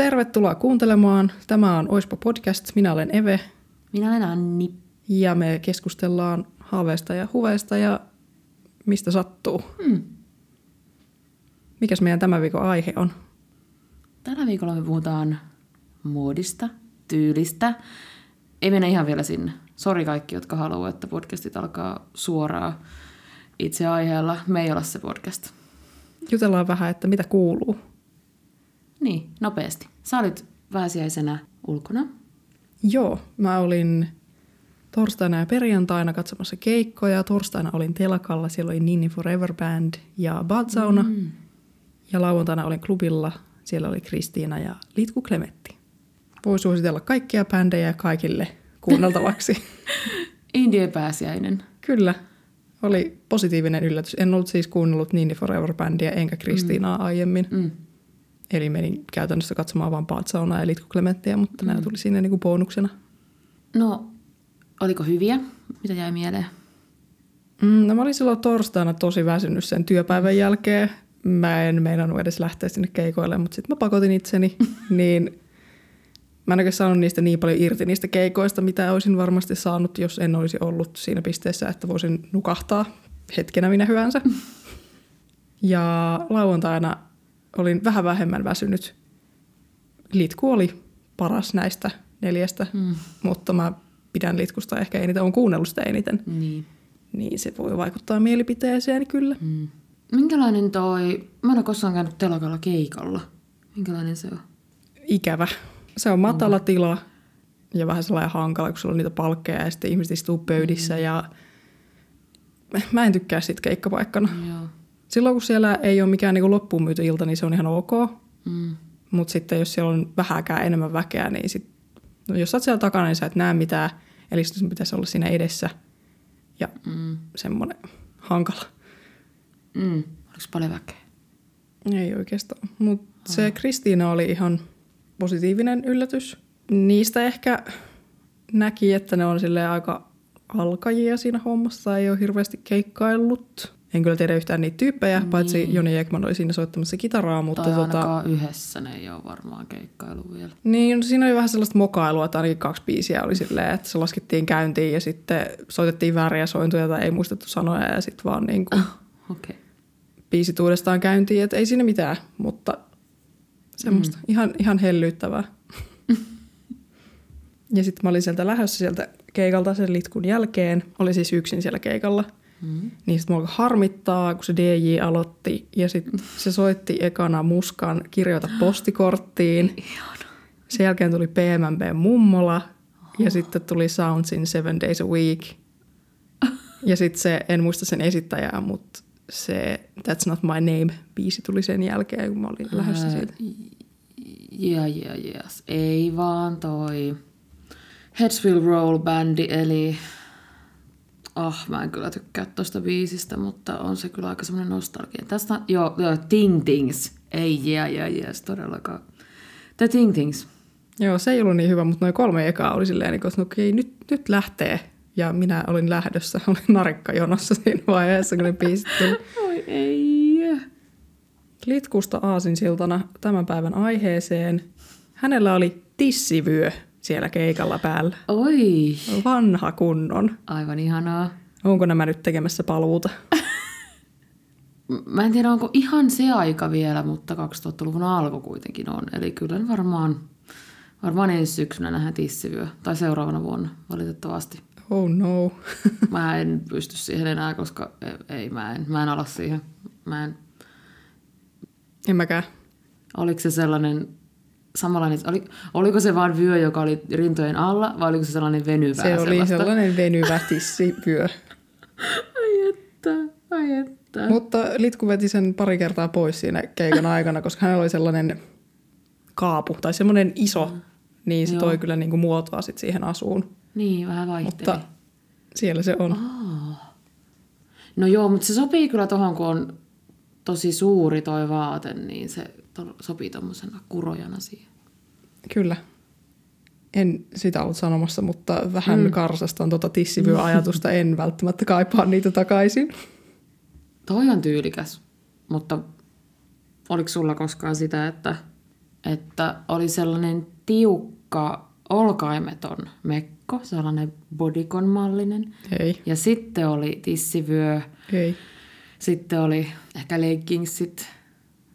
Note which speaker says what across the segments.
Speaker 1: Tervetuloa kuuntelemaan. Tämä on Oispa podcast. Minä olen Eve
Speaker 2: Minä olen Anni.
Speaker 1: ja me keskustellaan haaveista ja huveista ja mistä sattuu.
Speaker 2: Hmm.
Speaker 1: Mikäs meidän tämän viikon aihe on?
Speaker 2: Tällä viikolla me puhutaan muodista, tyylistä. Ei mennä ihan vielä sinne. Sori kaikki, jotka haluaa, että podcastit alkaa suoraan itse aiheella. Me ei olla se podcast.
Speaker 1: Jutellaan vähän, että mitä kuuluu.
Speaker 2: Niin, nopeasti. Sä olit pääsiäisenä ulkona.
Speaker 1: Joo, mä olin torstaina ja perjantaina katsomassa keikkoja. Torstaina olin telakalla, siellä oli Nini Forever Band ja Bad Sauna. Mm. Ja lauantaina olin klubilla, siellä oli Kristiina ja Litku Klemetti. Voi suositella kaikkia bändejä kaikille kuunneltavaksi.
Speaker 2: Indie pääsiäinen.
Speaker 1: Kyllä, oli positiivinen yllätys. En ollut siis kuunnellut Nini Forever Bandia enkä Kristiinaa mm. aiemmin.
Speaker 2: Mm.
Speaker 1: Eli menin käytännössä katsomaan vain Bad Saunaa ja Litku Klemettiä, mutta mm. nämä tuli siinä niinku bonuksena.
Speaker 2: No, oliko hyviä? Mitä jäi mieleen?
Speaker 1: Mm, no mä olin silloin torstaina tosi väsynyt sen työpäivän jälkeen. Mä en meinannut edes lähteä sinne keikoille, mutta sitten mä pakotin itseni. niin mä en oikein saanut niistä niin paljon irti niistä keikoista, mitä olisin varmasti saanut, jos en olisi ollut siinä pisteessä, että voisin nukahtaa hetkenä minä hyvänsä. ja lauantaina olin vähän vähemmän väsynyt. Litku oli paras näistä neljästä,
Speaker 2: Mm.
Speaker 1: mutta mä pidän litkusta ehkä eniten, olen kuunnellut sitä eniten.
Speaker 2: Niin.
Speaker 1: Niin se voi vaikuttaa mielipiteeseen kyllä.
Speaker 2: Mm. Minkälainen toi... Mä en ole koskaan käynyt telakalla keikalla. Minkälainen se on?
Speaker 1: Ikävä. Se on matala tila ja vähän sellainen hankala, kun sulla on niitä palkkeja ja sitten ihmiset istuu pöydissä ja mä en tykkää siitä keikkapaikkana.
Speaker 2: Joo.
Speaker 1: Silloin kun siellä ei ole mikään niin loppuun myyty ilta, niin se on ihan ok.
Speaker 2: Mm.
Speaker 1: Mutta sitten jos siellä on vähäkään enemmän väkeä, niin sit, no jos sä oot siellä takana, niin sä et näe mitään. Eli sun pitäisi olla siinä edessä. Ja
Speaker 2: Mm.
Speaker 1: semmoinen hankala.
Speaker 2: Mm. Oliko paljon väkeä?
Speaker 1: Ei oikeastaan. Mutta se Kristiina oli ihan positiivinen yllätys. Niistä ehkä näki, että ne on sille aika alkajia siinä hommassa. Ei ole hirveästi keikkaillut. En kyllä tiedä yhtään niitä tyyppejä, niin. paitsi Joni Ekman oli siinä soittamassa kitaraa. Mutta
Speaker 2: Tai
Speaker 1: tota,
Speaker 2: yhdessä ne ei ole varmaan keikkailu vielä.
Speaker 1: niin, no siinä oli vähän sellaista mokailua, että ainakin kaksi biisiä oli silleen, että se laskettiin käyntiin ja sitten soitettiin vääriä sointuja tai ei muistettu sanoja ja sitten vaan niin kuin
Speaker 2: Okei. Okay.
Speaker 1: biisit uudestaan käyntiin, että ei siinä mitään, mutta semmoista mm. ihan, ihan hellyyttävää. ja sitten mä olin sieltä lähdössä sieltä keikalta sen litkun jälkeen. Oli siis yksin siellä keikalla.
Speaker 2: Mm.
Speaker 1: Niin sitten alkoi harmittaa, kun se DJ aloitti ja sitten se soitti ekana muskan kirjoita postikorttiin. Sen jälkeen tuli PMMB Mummola ja sitten tuli Soundsin Seven Days a Week. Ja sitten se, en muista sen esittäjää, mutta se That's Not My Name biisi tuli sen jälkeen, kun mä olin lähdössä siitä.
Speaker 2: Ja, ja, yes. Ei vaan toi Heads Will Roll bändi, eli ah, mä en kyllä tykkää tosta biisistä, mutta on se kyllä aika semmoinen nostalgia. Tästä, joo, joo, Ting Tings. Ei, yeah, yeah, yes, todellakaan. The Ting Tings.
Speaker 1: Joo, se ei ollut niin hyvä, mutta noin kolme ekaa oli silleen, niin, että okei, nyt, nyt lähtee. Ja minä olin lähdössä, olin narikka jonossa siinä vaiheessa, kun ne biisit tuli.
Speaker 2: Oi ei.
Speaker 1: Litkusta aasinsiltana tämän päivän aiheeseen. Hänellä oli tissivyö siellä keikalla päällä.
Speaker 2: Oi,
Speaker 1: Vanha kunnon.
Speaker 2: aivan ihanaa.
Speaker 1: Onko nämä nyt tekemässä paluuta?
Speaker 2: Mä en tiedä, onko ihan se aika vielä, mutta 2000-luvun alku kuitenkin on. Eli kyllä varmaan, varmaan ensi syksynä nähdään tissivyö. Tai seuraavana vuonna, valitettavasti.
Speaker 1: Oh no.
Speaker 2: Mä en pysty siihen enää, koska ei, ei mä, en, mä en ala siihen. Mä en,
Speaker 1: en mäkään.
Speaker 2: oliko se sellainen samanlainen, oli, oliko se vaan vyö, joka oli rintojen alla, vai oliko se sellainen venyvää
Speaker 1: Se oli
Speaker 2: sellaista?
Speaker 1: sellainen venyvä tissivyö.
Speaker 2: Ai että, ai että.
Speaker 1: Mutta Litku veti sen pari kertaa pois siinä keikan aikana, koska hänellä oli sellainen kaapu tai semmoinen iso, niin se
Speaker 2: Joo.
Speaker 1: toi kyllä niinku muotoa sit siihen asuun.
Speaker 2: Niin, vähän vaihteli.
Speaker 1: Mutta siellä se on.
Speaker 2: No joo, mutta se sopii kyllä tuohon, kun on tosi suuri toi vaate, niin se to, sopii tuommoisena kurojana siihen.
Speaker 1: Kyllä. En sitä ollut sanomassa, mutta vähän mm. karsastan tuota tissivyöajatusta. En välttämättä kaipaa niitä takaisin.
Speaker 2: Toi on tyylikäs, mutta oliko sulla koskaan sitä, että että oli sellainen tiukka olkaimeton mekko, sellainen bodycon-mallinen.
Speaker 1: Ei,
Speaker 2: Ja sitten oli tissivyö,
Speaker 1: ei.
Speaker 2: sitten oli ehkä leggingsit.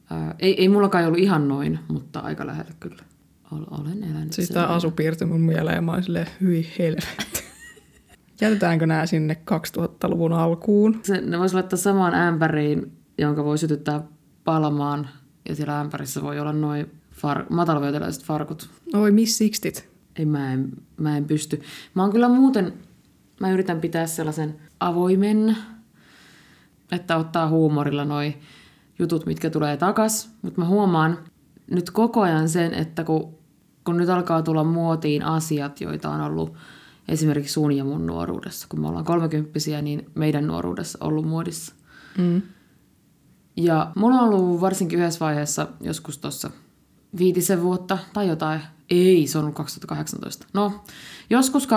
Speaker 2: Ää, ei, ei mullakaan ollut ihan noin, mutta aika lähellä kyllä. Ol- Olen elänyt
Speaker 1: Siis tämä asu piirtyi mun mieleen ja mä olin silleen, hyi helvetti. Jätetäänkö nämä sinne 2000-luvun alkuun?
Speaker 2: Se, ne voisi laittaa samaan ämpäriin, jonka voi sytyttää palamaan. Ja siellä ämpärissä voi olla noin far- matalavyöteläiset farkut.
Speaker 1: Oi, Miss Sixtit.
Speaker 2: Ei, mä en, mä en pysty. Mä oon kyllä muuten, mä yritän pitää sellaisen avoimen, että ottaa huumorilla noi jutut, mitkä tulee takas. Mutta mä huomaan nyt koko ajan sen, että kun, kun nyt alkaa tulla muotiin asiat, joita on ollut esimerkiksi sun ja mun nuoruudessa. Kun me ollaan kolmekymppisiä, niin meidän nuoruudessa ollut muodissa.
Speaker 1: Mm.
Speaker 2: Ja mulla on ollut varsinkin yhdessä vaiheessa joskus tuossa viitisen vuotta tai jotain. Ei, se on ollut 2018. No, joskus 2015-16,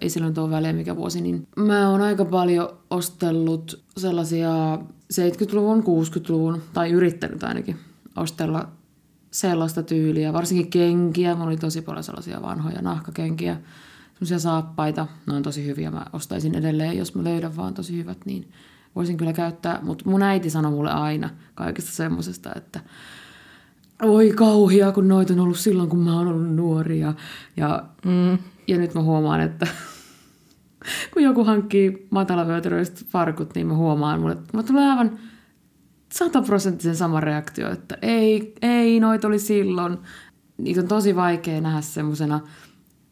Speaker 2: ei sillä nyt ole väliä mikä vuosi, niin mä oon aika paljon ostellut sellaisia 70-luvun, 60-luvun, tai yrittänyt ainakin ostella sellaista tyyliä, varsinkin kenkiä. Mulla oli tosi paljon sellaisia vanhoja nahkakenkiä, sellaisia saappaita. Ne on tosi hyviä, mä ostaisin edelleen, jos mä löydän vaan tosi hyvät, niin voisin kyllä käyttää. Mutta mun äiti sanoi mulle aina kaikesta semmosesta, että oi kauhia, kun noita on ollut silloin, kun mä oon ollut nuori. Ja, ja,
Speaker 1: Mm.
Speaker 2: ja nyt mä huomaan, että kun joku hankkii matalavyötäröiset farkut, niin mä huomaan, mulle, mulle tulee aivan sataprosenttisen sama reaktio, että ei, ei, noita oli silloin. Niitä on tosi vaikea nähdä semmoisena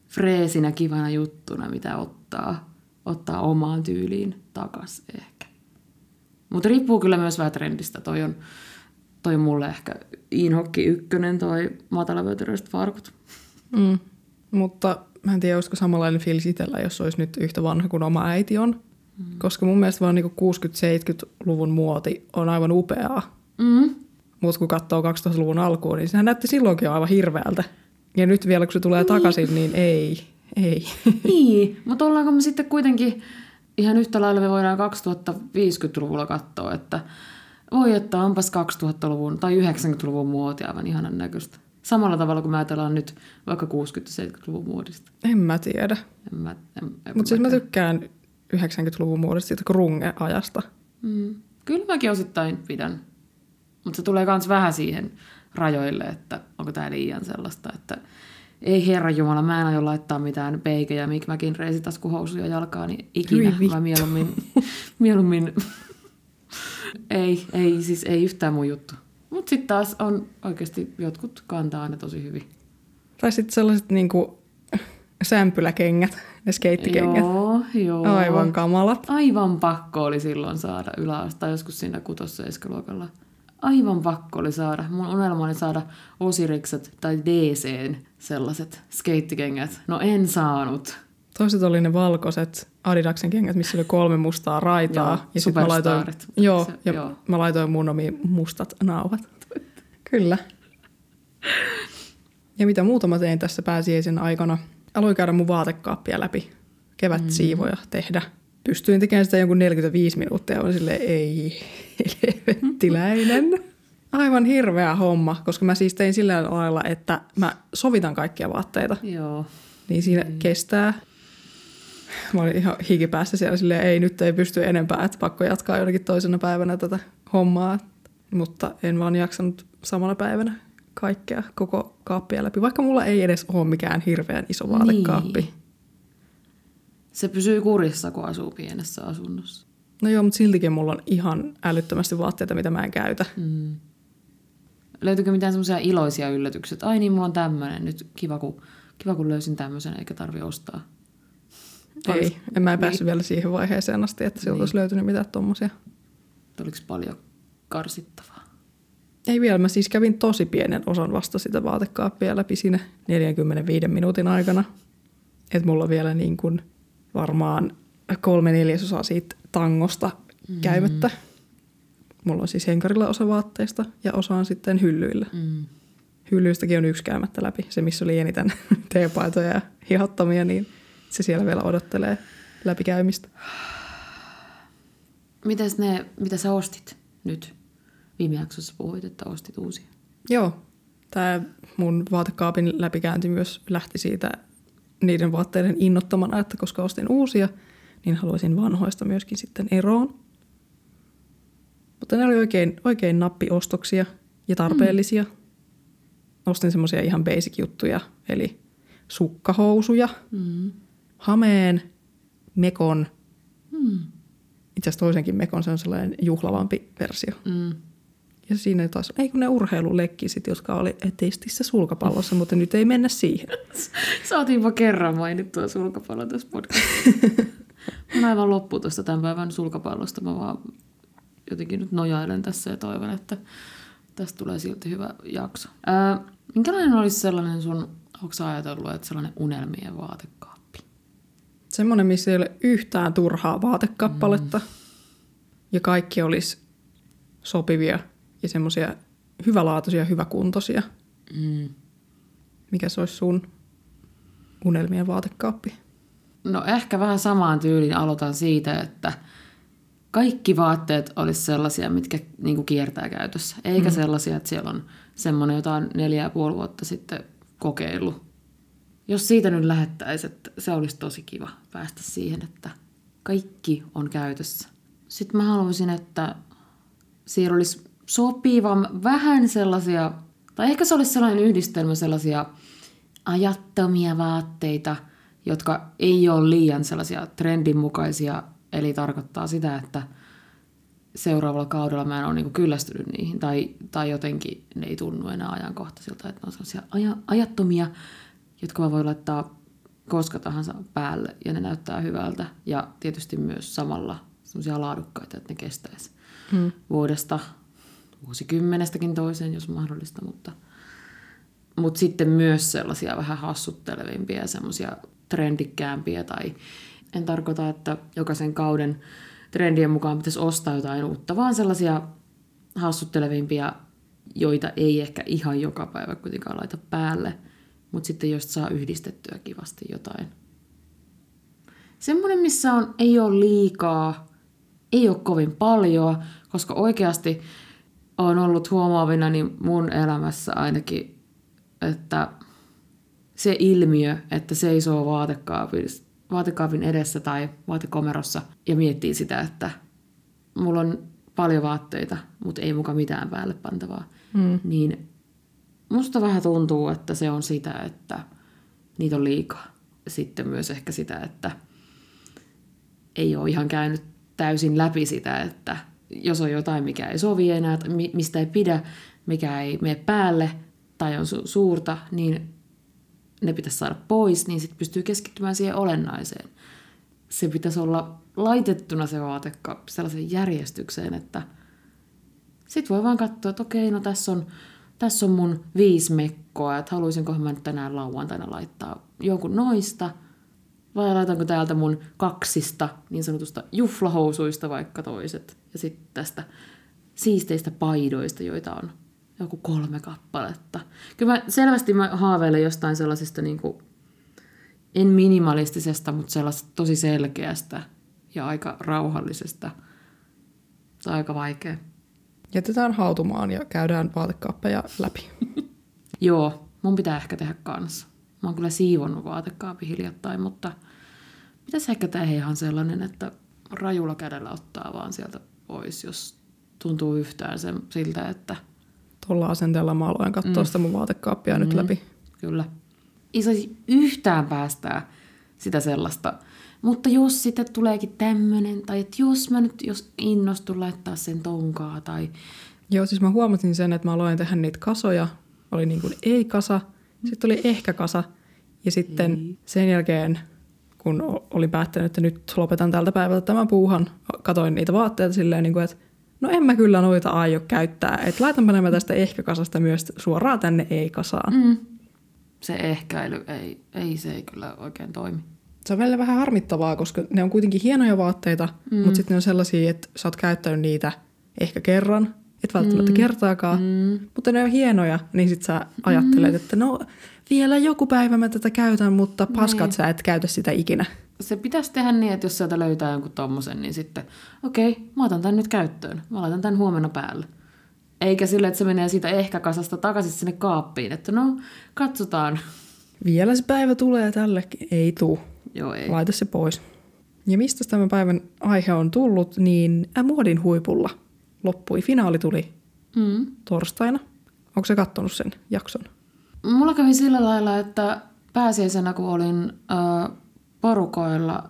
Speaker 2: freesinä, kivana juttuna, mitä ottaa, ottaa omaan tyyliin takas ehkä. Mutta riippuu kyllä myös vähän trendistä. Toi on, toi mulle ehkä inhokki ykkönen, toi matalavyötäröiset farkut.
Speaker 1: Mm. Mutta mä en tiedä, olisiko samanlainen fiilis itsellä, jos olisi nyt yhtä vanha kuin oma äiti on. Mm. Koska mun mielestä vaan niinku 60-70-luvun muoti on aivan upeaa.
Speaker 2: Mm.
Speaker 1: Mutta kun katsoo 2000-luvun alkuun, niin sehän näytti silloinkin aivan hirveältä. Ja nyt vielä kun se tulee takaisin, niin ei, ei.
Speaker 2: Niin, mutta ollaanko me sitten kuitenkin ihan yhtä lailla me voidaan 2050-luvulla katsoa, että voi että onpas 2000-luvun tai 90-luvun muoti aivan ihanan näköistä. Samalla tavalla kuin me ajatellaan nyt vaikka 60-70-luvun muodista.
Speaker 1: en mä tiedä.
Speaker 2: En mä,
Speaker 1: Mutta siis mä tykkään 90-luvun muodosta siitä grunge-ajasta.
Speaker 2: Mm. Kyllä mäkin osittain pidän. Mutta se tulee myös vähän siihen rajoille, että onko tämä liian sellaista, että ei herra Jumala, mä en aio laittaa mitään peikejä Mick Macin reisitaskuhousuja jalkaani ikinä. Mä mieluummin, mieluummin ei, ei, siis ei yhtään mun juttu. Mutta sitten taas on oikeasti jotkut kantaa ne tosi hyvin.
Speaker 1: Tai sitten sellaiset niinku sämpyläkengät, ne skeittikengät.
Speaker 2: Joo, joo.
Speaker 1: Aivan kamalat.
Speaker 2: Aivan pakko oli silloin saada yläaste, tai joskus siinä kutossa luokalla. Aivan pakko oli saada. Mun unelma oli saada Osirikset tai DCn sellaiset skeittikengät. No en saanut.
Speaker 1: Toiset oli ne valkoiset Adidaksen kengät, missä oli kolme mustaa raitaa.
Speaker 2: Joo,
Speaker 1: ja mä laitoin, joo,
Speaker 2: Se-
Speaker 1: ja
Speaker 2: joo.
Speaker 1: mä laitoin mun omiin mustat nauhat. Kyllä. Ja mitä muuta mä tein tässä pääsiäisen aikana? Aloin käydä mun vaatekaappia läpi. Kevät mm. siivoja tehdä. Pystyin tekemään sitä jonkun 45 minuuttia ja silleen, ei, helvettiläinen. Aivan hirveä homma, koska mä siis tein sillä lailla, että mä sovitan kaikkia vaatteita.
Speaker 2: Joo.
Speaker 1: Niin siinä mm. kestää. Mä olin ihan hikipäässä siellä silleen, ei nyt ei pysty enempää, että pakko jatkaa jonakin toisena päivänä tätä hommaa. Mutta en vaan jaksanut samana päivänä kaikkea koko kaappia läpi, vaikka mulla ei edes ole mikään hirveän iso vaatekaappi.
Speaker 2: Niin. Se pysyy kurissa, kun asuu pienessä asunnossa.
Speaker 1: No joo, mutta siltikin mulla on ihan älyttömästi vaatteita, mitä mä en käytä.
Speaker 2: Mm. Löytyykö mitään semmoisia iloisia yllätyksiä, ai niin, mulla on tämmöinen, nyt kiva kun, kiva kun löysin tämmöisen, eikä tarvi ostaa.
Speaker 1: Ei, en mä päässyt vielä siihen vaiheeseen asti, että sieltä
Speaker 2: Niin.
Speaker 1: olisi löytynyt mitään tommosia.
Speaker 2: Oliko paljon karsittavaa?
Speaker 1: Ei vielä, mä siis kävin tosi pienen osan vasta sitä vaatekaappia läpi siinä 45 minuutin aikana. Että mulla on vielä niin kuin varmaan kolme neljäsosaa siitä tangosta mm. käymättä. Mulla on siis henkarilla osa vaatteista ja osa on sitten hyllyillä.
Speaker 2: Mm.
Speaker 1: Hyllyistäkin on yksi käymättä läpi. Se, missä oli eniten teepaitoja ja hihottamia, niin se siellä vielä odottelee läpikäymistä.
Speaker 2: Mitäs ne, mitä sä ostit nyt? Viime jaksossa puhuit, että ostit uusia.
Speaker 1: Joo, Tämä mun vaatekaapin läpikäynti myös lähti siitä niiden vaatteiden innottamana, että koska ostin uusia, niin haluaisin vanhoista myöskin sitten eroon. Mutta ne oli oikein, oikein nappiostoksia ja tarpeellisia. Mm. Ostin semmoisia ihan basic juttuja, eli sukkahousuja, mm. Hameen, mekon, mm. itse asiassa toisenkin mekon, se on sellainen juhlavampi versio. Mm. Ja siinä taas, ei kun ne urheilulekkisit, jotka oli testissä sulkapallossa, mutta nyt ei mennä siihen.
Speaker 2: Saatiinpa kerran mainittua sulkapallo tässä podcastissa. Mä aivan loppu tuosta tämän päivän sulkapallosta. Mä vaan jotenkin nyt nojailen tässä ja toivon, että tästä tulee silti hyvä jakso. Ää, minkälainen olisi sellainen sun, onko ajatellut, että sellainen unelmien vaatekaappi?
Speaker 1: Semmoinen, missä ei ole yhtään turhaa vaatekappaletta mm. ja kaikki olisi sopivia ja semmoisia hyvälaatuisia, hyväkuntoisia. Mm. Mikä se olisi sun unelmien vaatekaappi?
Speaker 2: No ehkä vähän samaan tyyliin aloitan siitä, että kaikki vaatteet olisi sellaisia, mitkä niin kuin kiertää käytössä. Eikä mm. sellaisia, että siellä on semmoinen, jota on neljä ja puoli vuotta sitten kokeillut. Jos siitä nyt lähettäisiin, että se olisi tosi kiva päästä siihen, että kaikki on käytössä. Sitten mä haluaisin, että siellä olisi sopiva, vähän sellaisia, tai ehkä se olisi sellainen yhdistelmä sellaisia ajattomia vaatteita, jotka ei ole liian sellaisia trendin mukaisia, eli tarkoittaa sitä, että seuraavalla kaudella mä en ole niin kyllästynyt niihin, tai, tai jotenkin ne ei tunnu enää ajankohtaisilta, että ne on sellaisia aja, ajattomia, jotka mä voin laittaa koska tahansa päälle, ja ne näyttää hyvältä, ja tietysti myös samalla sellaisia laadukkaita, että ne kestäisi hmm. vuodesta vuosikymmenestäkin toiseen, jos mahdollista, mutta, mutta sitten myös sellaisia vähän hassuttelevimpia, semmoisia trendikkäämpiä tai en tarkoita, että jokaisen kauden trendien mukaan pitäisi ostaa jotain uutta, vaan sellaisia hassuttelevimpia, joita ei ehkä ihan joka päivä kuitenkaan laita päälle, mutta sitten josta saa yhdistettyä kivasti jotain. Semmoinen, missä on, ei ole liikaa, ei ole kovin paljon, koska oikeasti on ollut huomaavina niin mun elämässä ainakin, että se ilmiö, että seisoo vaatekaapin, vaatekaapin edessä tai vaatekomerossa ja miettii sitä, että mulla on paljon vaatteita, mutta ei muka mitään päälle pantavaa, mm. niin musta vähän tuntuu, että se on sitä, että niitä on liikaa. Sitten myös ehkä sitä, että ei ole ihan käynyt täysin läpi sitä, että jos on jotain, mikä ei sovi enää, mistä ei pidä, mikä ei mene päälle tai on su- suurta, niin ne pitäisi saada pois, niin sitten pystyy keskittymään siihen olennaiseen. Se pitäisi olla laitettuna se vaateka sellaiseen järjestykseen, että sitten voi vaan katsoa, että okei, no tässä on, tässä on mun viisi mekkoa, että haluaisinko mä nyt tänään lauantaina laittaa jonkun noista – vai laitanko täältä mun kaksista niin sanotusta juhlahousuista vaikka toiset. Ja sitten tästä siisteistä paidoista, joita on joku kolme kappaletta. Kyllä mä selvästi mä haaveilen jostain sellaisesta niin kuin, en minimalistisesta, mutta sellaisesta tosi selkeästä ja aika rauhallisesta. Se on aika vaikea.
Speaker 1: Jätetään hautumaan ja käydään vaatekappeja läpi.
Speaker 2: Joo, mun pitää ehkä tehdä kanssa. Mä oon kyllä siivonnut vaatekaapin hiljattain, mutta pitäisi ehkä tehdä ihan sellainen, että rajulla kädellä ottaa vaan sieltä pois, jos tuntuu yhtään sen, siltä, että...
Speaker 1: Tuolla asenteella mä aloin katsoa mm. sitä mun vaatekaappia mm. nyt läpi.
Speaker 2: Kyllä. Ei saisi yhtään päästää sitä sellaista. Mutta jos sitten tuleekin tämmöinen, tai että jos mä nyt jos innostun laittaa sen tonkaa, tai...
Speaker 1: Joo, siis mä huomasin sen, että mä aloin tehdä niitä kasoja. Oli niin kuin ei-kasa, sitten oli ehkä kasa. Ja sitten ei. sen jälkeen, kun olin päättänyt, että nyt lopetan tältä päivältä tämän puuhan, katoin niitä vaatteita silleen, niin kuin, että no en mä kyllä noita aio käyttää. Että laitanpa nämä tästä ehkä-kasasta myös suoraan tänne ei-kasaan. Mm.
Speaker 2: Se ehkäily, ei, ei se ei kyllä oikein toimi.
Speaker 1: Se on välillä vähän harmittavaa, koska ne on kuitenkin hienoja vaatteita, mm. mutta sitten ne on sellaisia, että sä oot käyttänyt niitä ehkä kerran et välttämättä mm. kertaakaan, mm. mutta ne on hienoja, niin sit sä ajattelet, mm. että no vielä joku päivä mä tätä käytän, mutta paskat niin. sä et käytä sitä ikinä.
Speaker 2: Se pitäisi tehdä niin, että jos sieltä löytää jonkun tommosen, niin sitten okei, okay, mä otan tän nyt käyttöön. Mä laitan tän huomenna päälle. Eikä sille, että se menee siitä ehkä kasasta takaisin sinne kaappiin, että no, katsotaan.
Speaker 1: Vielä se päivä tulee tällekin. Ei tuu.
Speaker 2: Joo, ei.
Speaker 1: Laita se pois. Ja mistä tämän päivän aihe on tullut, niin muodin huipulla loppui. Finaali tuli
Speaker 2: Mm.
Speaker 1: torstaina. Onko se kattonut sen jakson?
Speaker 2: Mulla kävi sillä lailla, että pääsiäisenä kun olin äh, porukoilla,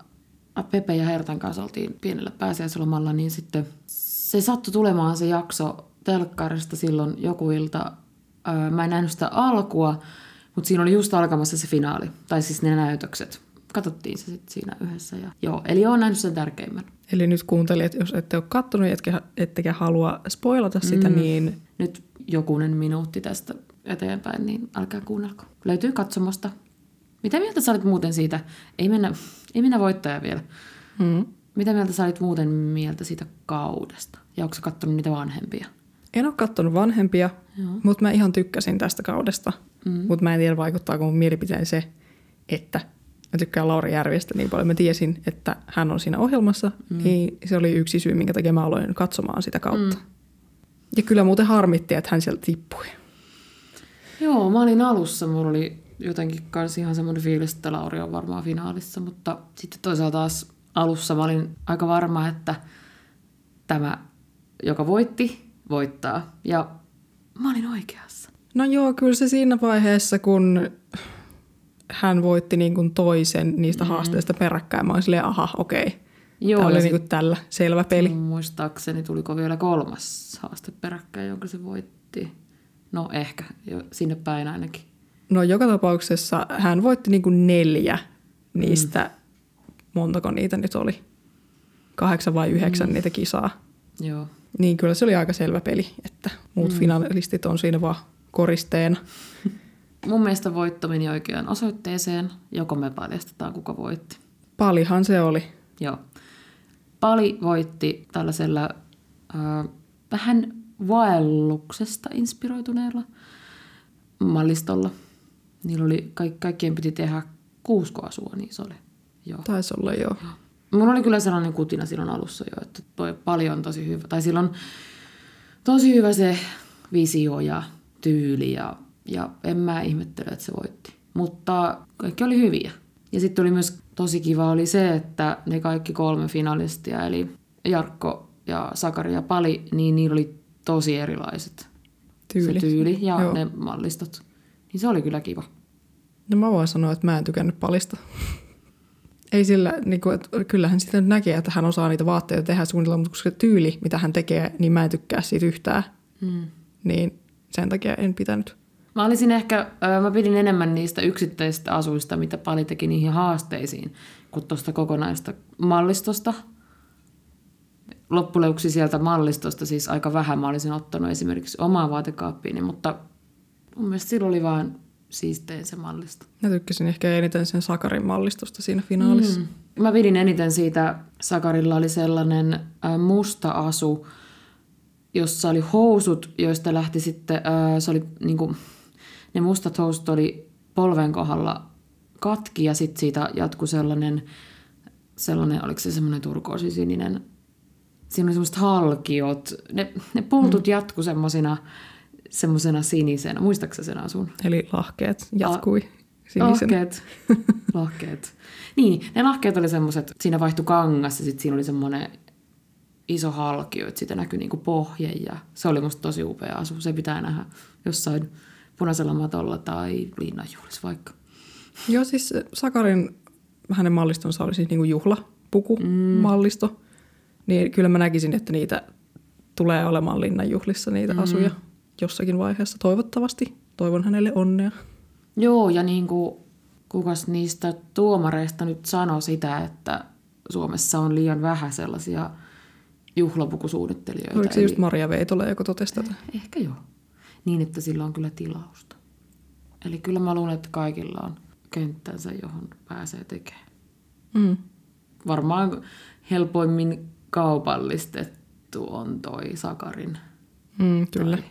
Speaker 2: Pepe ja Hertan kanssa oltiin pienellä pääsiäislomalla, niin sitten se sattui tulemaan se jakso telkkarista silloin joku ilta. Äh, mä en nähnyt sitä alkua, mutta siinä oli just alkamassa se finaali, tai siis ne näytökset. Katsottiin se sitten siinä yhdessä. Ja, joo, eli olen nähnyt sen tärkeimmän.
Speaker 1: Eli nyt kuuntelijat, jos ette ole kattonut etkä, ettekä halua spoilata sitä, mm. niin
Speaker 2: Nyt jokunen minuutti tästä eteenpäin, niin älkää kuunnelko. Löytyy katsomosta. Mitä mieltä sä olit muuten siitä? Ei mennä, ei mennä voittaja vielä.
Speaker 1: mm.
Speaker 2: Mitä mieltä sä olit muuten mieltä siitä kaudesta? Ja onko sä kattonut niitä vanhempia?
Speaker 1: en ole kattonut vanhempia,
Speaker 2: Joo.
Speaker 1: mutta mä ihan tykkäsin tästä kaudesta.
Speaker 2: Mm.
Speaker 1: Mutta mä en tiedä, vaikuttaako mun mielipiteen se, että mä tykkään Lauri Järvistä niin paljon. Mä tiesin, että hän on siinä ohjelmassa, mm. niin se oli yksi syy, minkä takia mä aloin katsomaan sitä kautta. Mm. Ja kyllä muuten harmitti, että hän sieltä tippui.
Speaker 2: Joo, mä olin alussa. Mulla oli jotenkin kans ihan semmoinen fiilis, että Lauri on varmaan finaalissa. Mutta sitten toisaalta taas alussa mä olin aika varma, että tämä, joka voitti, voittaa. Ja mä olin oikeassa.
Speaker 1: No joo, kyllä se siinä vaiheessa, kun hän voitti niin kuin toisen niistä mm. haasteista peräkkäin, mä olin silleen, aha, okei.
Speaker 2: Joo,
Speaker 1: Tämä oli niin kuin tällä selvä peli.
Speaker 2: Muistaakseni tuliko vielä kolmas haaste peräkkäin, jonka se voitti. No ehkä, jo sinne päin ainakin.
Speaker 1: No joka tapauksessa hän voitti niin kuin neljä niistä, mm. montako niitä nyt oli, kahdeksan vai yhdeksän mm. niitä kisaa.
Speaker 2: Joo.
Speaker 1: Niin kyllä se oli aika selvä peli, että muut mm. finalistit on siinä vaan koristeena.
Speaker 2: Mun mielestä voitto meni oikeaan osoitteeseen. Joko me paljastetaan, kuka voitti.
Speaker 1: Palihan se oli.
Speaker 2: Joo. Pali voitti tällaisella äh, vähän vaelluksesta inspiroituneella mallistolla. Niillä oli, kaik, kaikkien piti tehdä kuuskoasua, niin se oli. Joo.
Speaker 1: Taisi olla joo.
Speaker 2: Mulla oli kyllä sellainen kutina silloin alussa jo, että toi paljon on tosi hyvä. Tai silloin tosi hyvä se visio ja tyyli ja, ja en mä ihmettele, että se voitti. Mutta kaikki oli hyviä. Ja sitten oli myös tosi kiva oli se, että ne kaikki kolme finalistia, eli Jarkko ja Sakari ja Pali, niin niillä oli tosi erilaiset
Speaker 1: Tyyli.
Speaker 2: se tyyli ja
Speaker 1: Joo.
Speaker 2: ne mallistot. Niin se oli kyllä kiva.
Speaker 1: No mä voin sanoa, että mä en tykännyt palista. Ei sillä, niin kuin, että kyllähän sitä nyt näkee, että hän osaa niitä vaatteita tehdä suunnitella, mutta koska tyyli, mitä hän tekee, niin mä en tykkää siitä yhtään.
Speaker 2: Mm.
Speaker 1: Niin sen takia en pitänyt.
Speaker 2: Mä olisin ehkä, mä pidin enemmän niistä yksittäisistä asuista, mitä Pali teki niihin haasteisiin, kuin tuosta kokonaista mallistosta. Loppuleuksi sieltä mallistosta siis aika vähän mä olisin ottanut esimerkiksi omaa vaatekaappiini, mutta mun mielestä sillä oli vaan siistein se mallisto.
Speaker 1: Mä tykkäsin ehkä eniten sen Sakarin mallistosta siinä finaalissa. Mm.
Speaker 2: Mä pidin eniten siitä, Sakarilla oli sellainen musta asu, jossa oli housut, joista lähti sitten, äh, se oli niinku, ne mustat housut oli polven kohdalla katki ja sitten siitä jatkui sellainen, sellainen, oliko se semmoinen turkoosisininen, siinä oli semmoiset halkiot, ne, ne poltut mm. jatku semmoisena semmoisena sinisenä, muistaaksä sen asun?
Speaker 1: Eli lahkeet jatkui sinisen.
Speaker 2: Lahkeet. lahkeet. Niin, ne lahkeet oli semmoiset, siinä vaihtui kangas ja sitten siinä oli semmoinen iso halkio, että siitä näkyi niinku pohje ja se oli musta tosi upea asu. Se pitää nähdä jossain punaisella matolla tai linnanjuhlissa vaikka.
Speaker 1: Joo, siis Sakarin, hänen mallistonsa oli siis niinku juhlapuku mm. mallisto. Niin kyllä mä näkisin, että niitä tulee olemaan linnanjuhlissa niitä mm. asuja jossakin vaiheessa. Toivottavasti. Toivon hänelle onnea.
Speaker 2: Joo, ja niin kuin kukas niistä tuomareista nyt sanoi sitä, että Suomessa on liian vähän sellaisia juhlapukusuunnittelijoita.
Speaker 1: Oliko se just Maria Veitola, joka totesi tätä?
Speaker 2: Ehkä joo. Niin, että sillä on kyllä tilausta. Eli kyllä mä luulen, että kaikilla on kenttänsä, johon pääsee tekemään.
Speaker 1: Mm.
Speaker 2: Varmaan helpoimmin kaupallistettu on toi Sakarin.
Speaker 1: Mm, kyllä.
Speaker 2: Tai,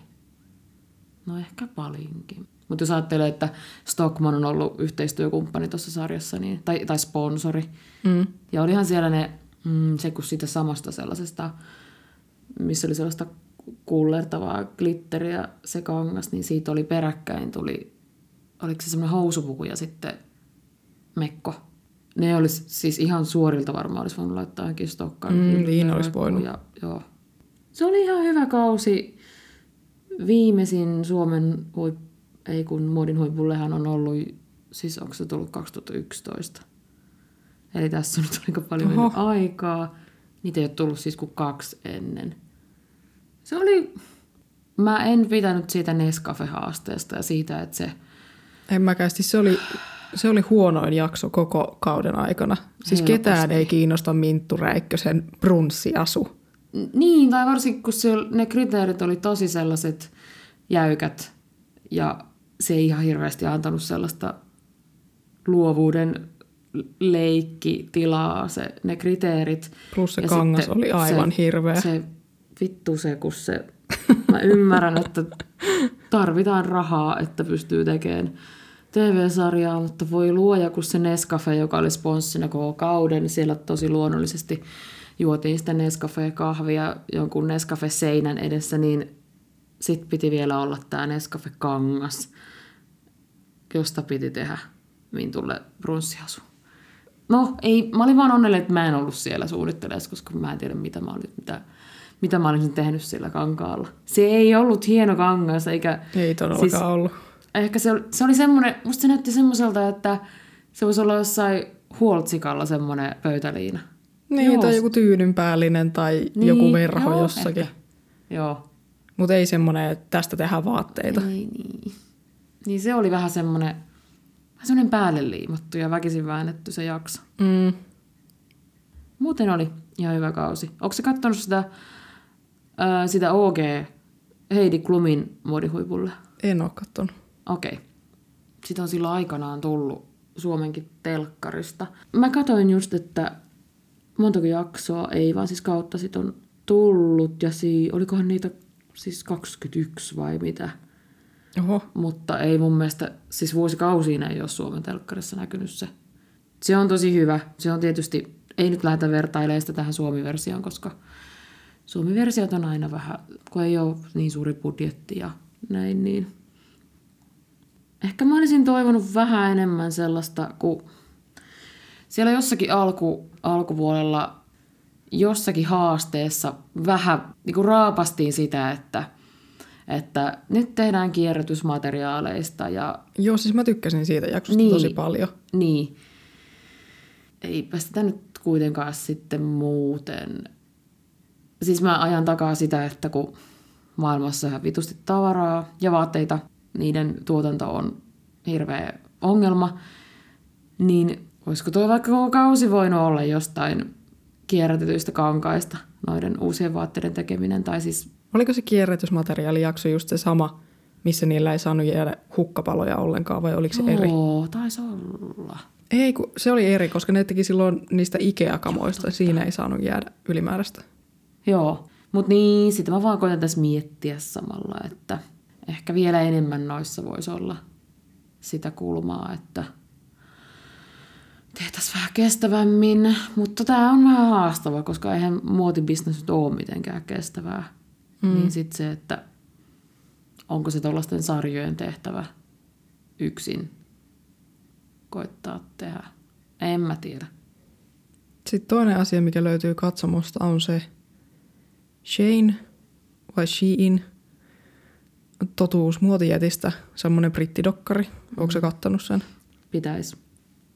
Speaker 2: no ehkä palinkin. Mutta jos ajattelee, että Stockman on ollut yhteistyökumppani tuossa sarjassa, niin, tai, tai sponsori,
Speaker 1: Mm.
Speaker 2: ja olihan siellä ne, mm, se kun siitä samasta sellaisesta, missä oli sellaista kullertavaa glitteriä se kangas, niin siitä oli peräkkäin tuli, oliko se semmoinen housupuku ja sitten mekko. Ne olisi siis ihan suorilta varmaan olisi voinut laittaa johonkin stokkaan.
Speaker 1: Mm, niin olisi voinut.
Speaker 2: Ja, joo. Se oli ihan hyvä kausi. Viimeisin Suomen huip, ei kun muodin huipullehan on ollut, siis onko se tullut 2011. Eli tässä on nyt aika paljon aikaa. Niitä ei ole tullut siis kuin kaksi ennen. Se oli... Mä en pitänyt siitä Nescafe-haasteesta ja siitä, että se...
Speaker 1: En mäkään. Siis se oli, se oli huonoin jakso koko kauden aikana. Siis
Speaker 2: Helposti.
Speaker 1: ketään ei kiinnosta Minttu Räikkösen brunssiasu.
Speaker 2: Niin, tai varsinkin kun se, ne kriteerit oli tosi sellaiset jäykät ja se ei ihan hirveästi antanut sellaista luovuuden leikkitilaa, se, ne kriteerit.
Speaker 1: Plus se
Speaker 2: Ja
Speaker 1: kangas oli aivan hirveä.
Speaker 2: Se vittu se, kun se... Mä ymmärrän, että tarvitaan rahaa, että pystyy tekemään TV-sarjaa, mutta voi luoja, kun se Nescafe, joka oli sponssina koko kauden, niin siellä tosi luonnollisesti juotiin sitä Nescafe-kahvia jonkun Nescafe-seinän edessä, niin sit piti vielä olla tämä Nescafe-kangas, josta piti tehdä Mintulle brunssiasu. No, ei, mä olin vaan onnellinen, että mä en ollut siellä suunnitteleessa, koska mä en tiedä, mitä mä, olin, mitä, mitä mä olisin tehnyt sillä kankaalla. Se ei ollut hieno kangas, eikä...
Speaker 1: Ei todellakaan siis, ollut.
Speaker 2: Ehkä se oli, se oli semmoinen, musta se näytti semmoiselta, että se voisi olla jossain huoltsikalla semmoinen pöytäliina.
Speaker 1: Niin,
Speaker 2: Joo.
Speaker 1: tai joku tyynynpäällinen tai
Speaker 2: Niin,
Speaker 1: joku verho
Speaker 2: joo,
Speaker 1: jossakin.
Speaker 2: ehkä. Joo.
Speaker 1: Mutta ei semmoinen, että tästä tehdään vaatteita.
Speaker 2: Ei, niin. niin se oli vähän semmoinen, vähän semmoinen päälle liimattu ja väkisin väännetty se jakso.
Speaker 1: Mm.
Speaker 2: Muuten oli ihan hyvä kausi. Onko se katsonut sitä, ää, sitä OG Heidi Klumin muodihuipulle?
Speaker 1: En ole kattonut.
Speaker 2: Okei. Okay. Sitä on silloin aikanaan tullut Suomenkin telkkarista. Mä katsoin just, että montako jaksoa, ei vaan siis kautta sit on tullut ja si- olikohan niitä siis 21 vai mitä.
Speaker 1: Oho.
Speaker 2: Mutta ei mun mielestä, siis vuosikausiin ei ole Suomen telkkarissa näkynyt se. Se on tosi hyvä. Se on tietysti, ei nyt lähdetä vertailemaan sitä tähän Suomi-versioon, koska Suomi-versiot on aina vähän, kun ei ole niin suuri budjetti ja näin, niin ehkä mä olisin toivonut vähän enemmän sellaista, kun siellä jossakin alku, alkupuolella jossakin haasteessa vähän niin kuin raapastiin sitä, että, että nyt tehdään kierrätysmateriaaleista ja
Speaker 1: Joo, siis mä tykkäsin siitä jaksosta
Speaker 2: Niin.
Speaker 1: tosi paljon.
Speaker 2: niin. Eipä sitä nyt kuitenkaan sitten muuten. Siis mä ajan takaa sitä, että kun maailmassa vitusti tavaraa ja vaatteita, niiden tuotanto on hirveä ongelma, niin olisiko tuo vaikka koko kausi voinut olla jostain kierrätetyistä kankaista noiden uusien vaatteiden tekeminen, tai siis
Speaker 1: Oliko se kierrätysmateriaalijakso just se sama, missä niillä ei saanut jäädä hukkapaloja ollenkaan, vai oliko se eri?
Speaker 2: Oo, taisi olla.
Speaker 1: Ei, kun se oli eri, koska ne teki silloin niistä Ikea-kamoista. Siinä ei saanut jäädä ylimääräistä.
Speaker 2: Joo, mutta niin, sitä mä vaan koitan tässä miettiä samalla, että ehkä vielä enemmän noissa voisi olla sitä kulmaa, että tehtäisiin vähän kestävämmin, mutta tämä on vähän haastava, koska eihän muotibisnes nyt ole mitenkään kestävää. Mm. Niin sitten se, että onko se tuollaisten sarjojen tehtävä yksin koittaa tehdä. En mä tiedä.
Speaker 1: Sitten toinen asia, mikä löytyy katsomosta, on se Shane vai Shein totuus muotijätistä, semmoinen brittidokkari. Onko se kattanut sen?
Speaker 2: Pitäisi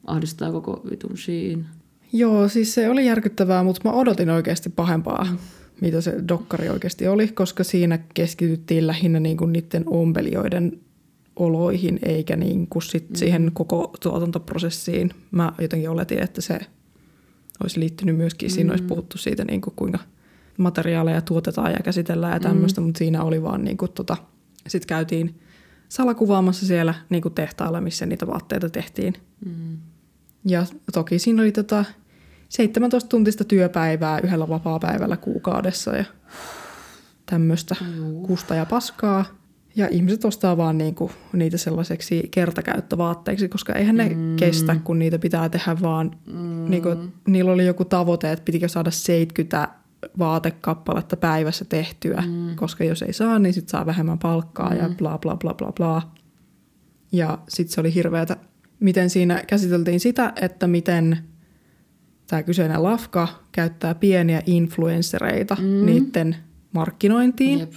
Speaker 2: ahdistaa koko vitun Shein.
Speaker 1: Joo, siis se oli järkyttävää, mutta mä odotin oikeasti pahempaa, mitä se dokkari oikeasti oli, koska siinä keskityttiin lähinnä niin kuin niiden ompelijoiden oloihin, eikä niin kuin sit siihen koko tuotantoprosessiin. Mä jotenkin oletin, että se olisi liittynyt myöskin, siinä olisi puhuttu siitä, niin kuin kuinka materiaaleja tuotetaan ja käsitellään ja tämmöistä, mutta siinä oli vaan niin kuin tota, sitten käytiin salakuvaamassa siellä niin kuin tehtaalla, missä niitä vaatteita tehtiin.
Speaker 2: Mm.
Speaker 1: Ja toki siinä oli tota 17 tuntista työpäivää yhdellä vapaa-päivällä kuukaudessa ja tämmöistä kusta ja paskaa. Ja ihmiset ostaa vaan niinku niitä sellaiseksi kertakäyttövaatteiksi, koska eihän ne mm. kestä, kun niitä pitää tehdä vaan, mm. niinku, niillä oli joku tavoite, että pitikö saada 70 vaatekappaletta päivässä tehtyä, mm. koska jos ei saa, niin sitten saa vähemmän palkkaa mm. ja bla bla bla bla bla. Ja sitten se oli hirveätä, miten siinä käsiteltiin sitä, että miten tämä kyseinen lafka käyttää pieniä influenssereita mm. niiden markkinointiin, Jep.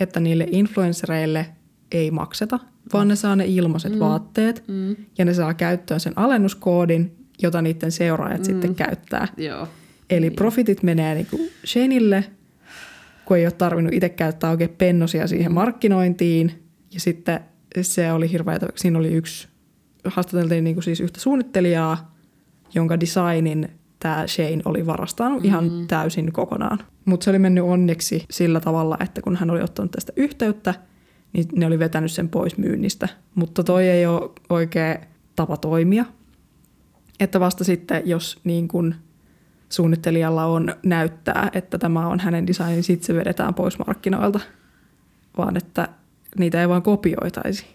Speaker 1: että niille influenssereille ei makseta, vaan ne saa ne ilmaiset mm. vaatteet mm. ja ne saa käyttöön sen alennuskoodin, jota niiden seuraajat mm. sitten käyttää.
Speaker 2: Joo.
Speaker 1: Eli niin. profitit menee niinku Shaneille, kun ei ole tarvinnut itse käyttää oikein pennosia siihen markkinointiin. Ja sitten se oli hirveä, siinä oli yksi, haastateltiin niinku siis yhtä suunnittelijaa, jonka designin tämä Shane oli varastanut mm-hmm. ihan täysin kokonaan. Mutta se oli mennyt onneksi sillä tavalla, että kun hän oli ottanut tästä yhteyttä, niin ne oli vetänyt sen pois myynnistä. Mutta toi ei ole oikea tapa toimia. Että vasta sitten, jos niin kun suunnittelijalla on näyttää, että tämä on hänen design, niin sitten se vedetään pois markkinoilta, vaan että niitä ei vaan kopioitaisi.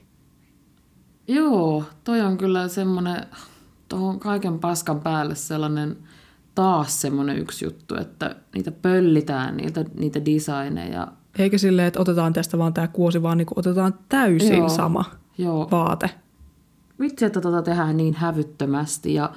Speaker 2: Joo, toi on kyllä semmoinen, tuohon kaiken paskan päälle sellainen taas semmoinen yksi juttu, että niitä pöllitään, niitä, niitä designeja.
Speaker 1: Eikä silleen, että otetaan tästä vaan tämä kuosi, vaan niin otetaan täysin Joo. sama Joo. vaate.
Speaker 2: Vitsi, että tota tehdään niin hävyttömästi ja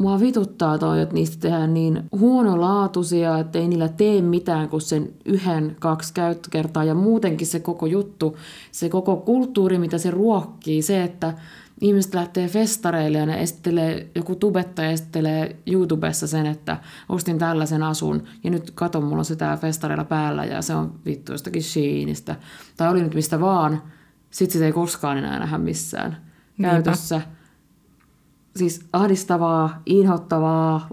Speaker 2: Mua vituttaa toi, että niistä tehdään niin huonolaatuisia, että ei niillä tee mitään kuin sen yhden, kaksi käyttökertaa. Ja muutenkin se koko juttu, se koko kulttuuri, mitä se ruokkii, se, että ihmiset lähtee festareille ja ne esittelee, joku tubettaja esittelee YouTubessa sen, että ostin tällaisen asun ja nyt katon, mulla on se tää festareilla päällä ja se on vittu jostakin Sheenistä. Tai oli nyt mistä vaan, sit sitä ei koskaan enää nähdä missään Niinpä. käytössä siis ahdistavaa, inhottavaa.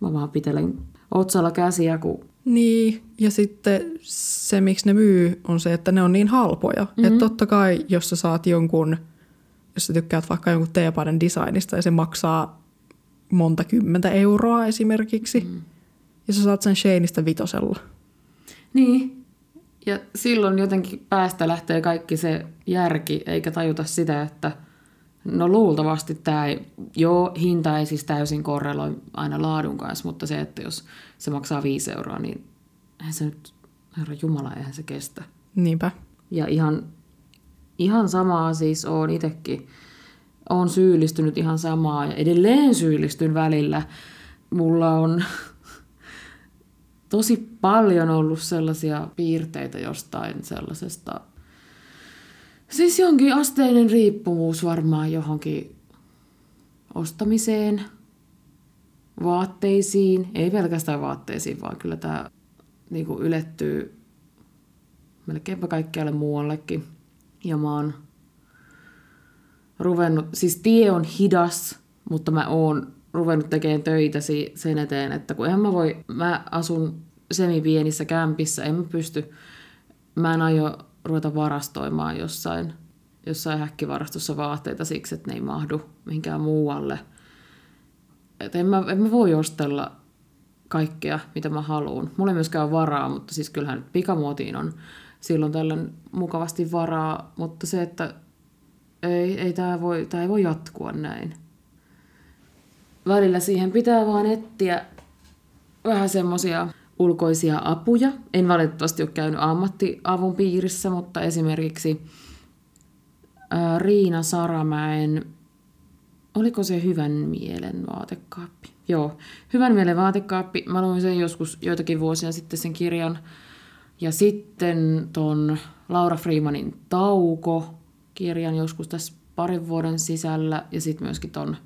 Speaker 2: Mä vaan pitelen otsalla käsiä, kun...
Speaker 1: Niin, ja sitten se, miksi ne myy, on se, että ne on niin halpoja. Mm-hmm. Että totta kai, jos sä saat jonkun, jos sä tykkäät vaikka jonkun teepaidan designista ja se maksaa monta kymmentä euroa esimerkiksi, mm. ja sä saat sen Shaneista vitosella.
Speaker 2: Niin, ja silloin jotenkin päästä lähtee kaikki se järki, eikä tajuta sitä, että – No luultavasti tämä ei, joo, hinta ei siis täysin korreloi aina laadun kanssa, mutta se, että jos se maksaa 5 euroa, niin eihän se nyt, herra Jumala, eihän se kestä.
Speaker 1: Niinpä.
Speaker 2: Ja ihan, ihan samaa siis on itsekin. Olen syyllistynyt ihan samaa ja edelleen syyllistyn välillä. Mulla on tosi paljon ollut sellaisia piirteitä jostain sellaisesta Siis jonkin asteinen riippuvuus varmaan johonkin ostamiseen, vaatteisiin, ei pelkästään vaatteisiin, vaan kyllä tämä niin kuin ylettyy melkeinpä kaikkialle muuallekin. Ja mä oon ruvennut, siis tie on hidas, mutta mä oon ruvennut tekemään töitä sen eteen, että kun en mä voi, mä asun semipienissä kämpissä, en mä pysty, mä en aio ruveta varastoimaan jossain, jossain häkkivarastossa vaatteita siksi, että ne ei mahdu mihinkään muualle. Et en, mä, en mä voi ostella kaikkea, mitä mä haluan. Mulla ei myöskään varaa, mutta siis kyllähän pikamuotiin on silloin tällöin mukavasti varaa, mutta se, että ei, ei tämä voi, tää ei voi jatkua näin. Välillä siihen pitää vaan etsiä vähän semmosia ulkoisia apuja. En valitettavasti ole käynyt ammattiavun piirissä, mutta esimerkiksi Riina Saramäen, oliko se Hyvän mielen vaatekaappi? Joo, Hyvän mielen vaatekaappi. Mä luin sen joskus joitakin vuosia sitten sen kirjan. Ja sitten ton Laura Freemanin Tauko kirjan joskus tässä parin vuoden sisällä. Ja sitten myöskin ton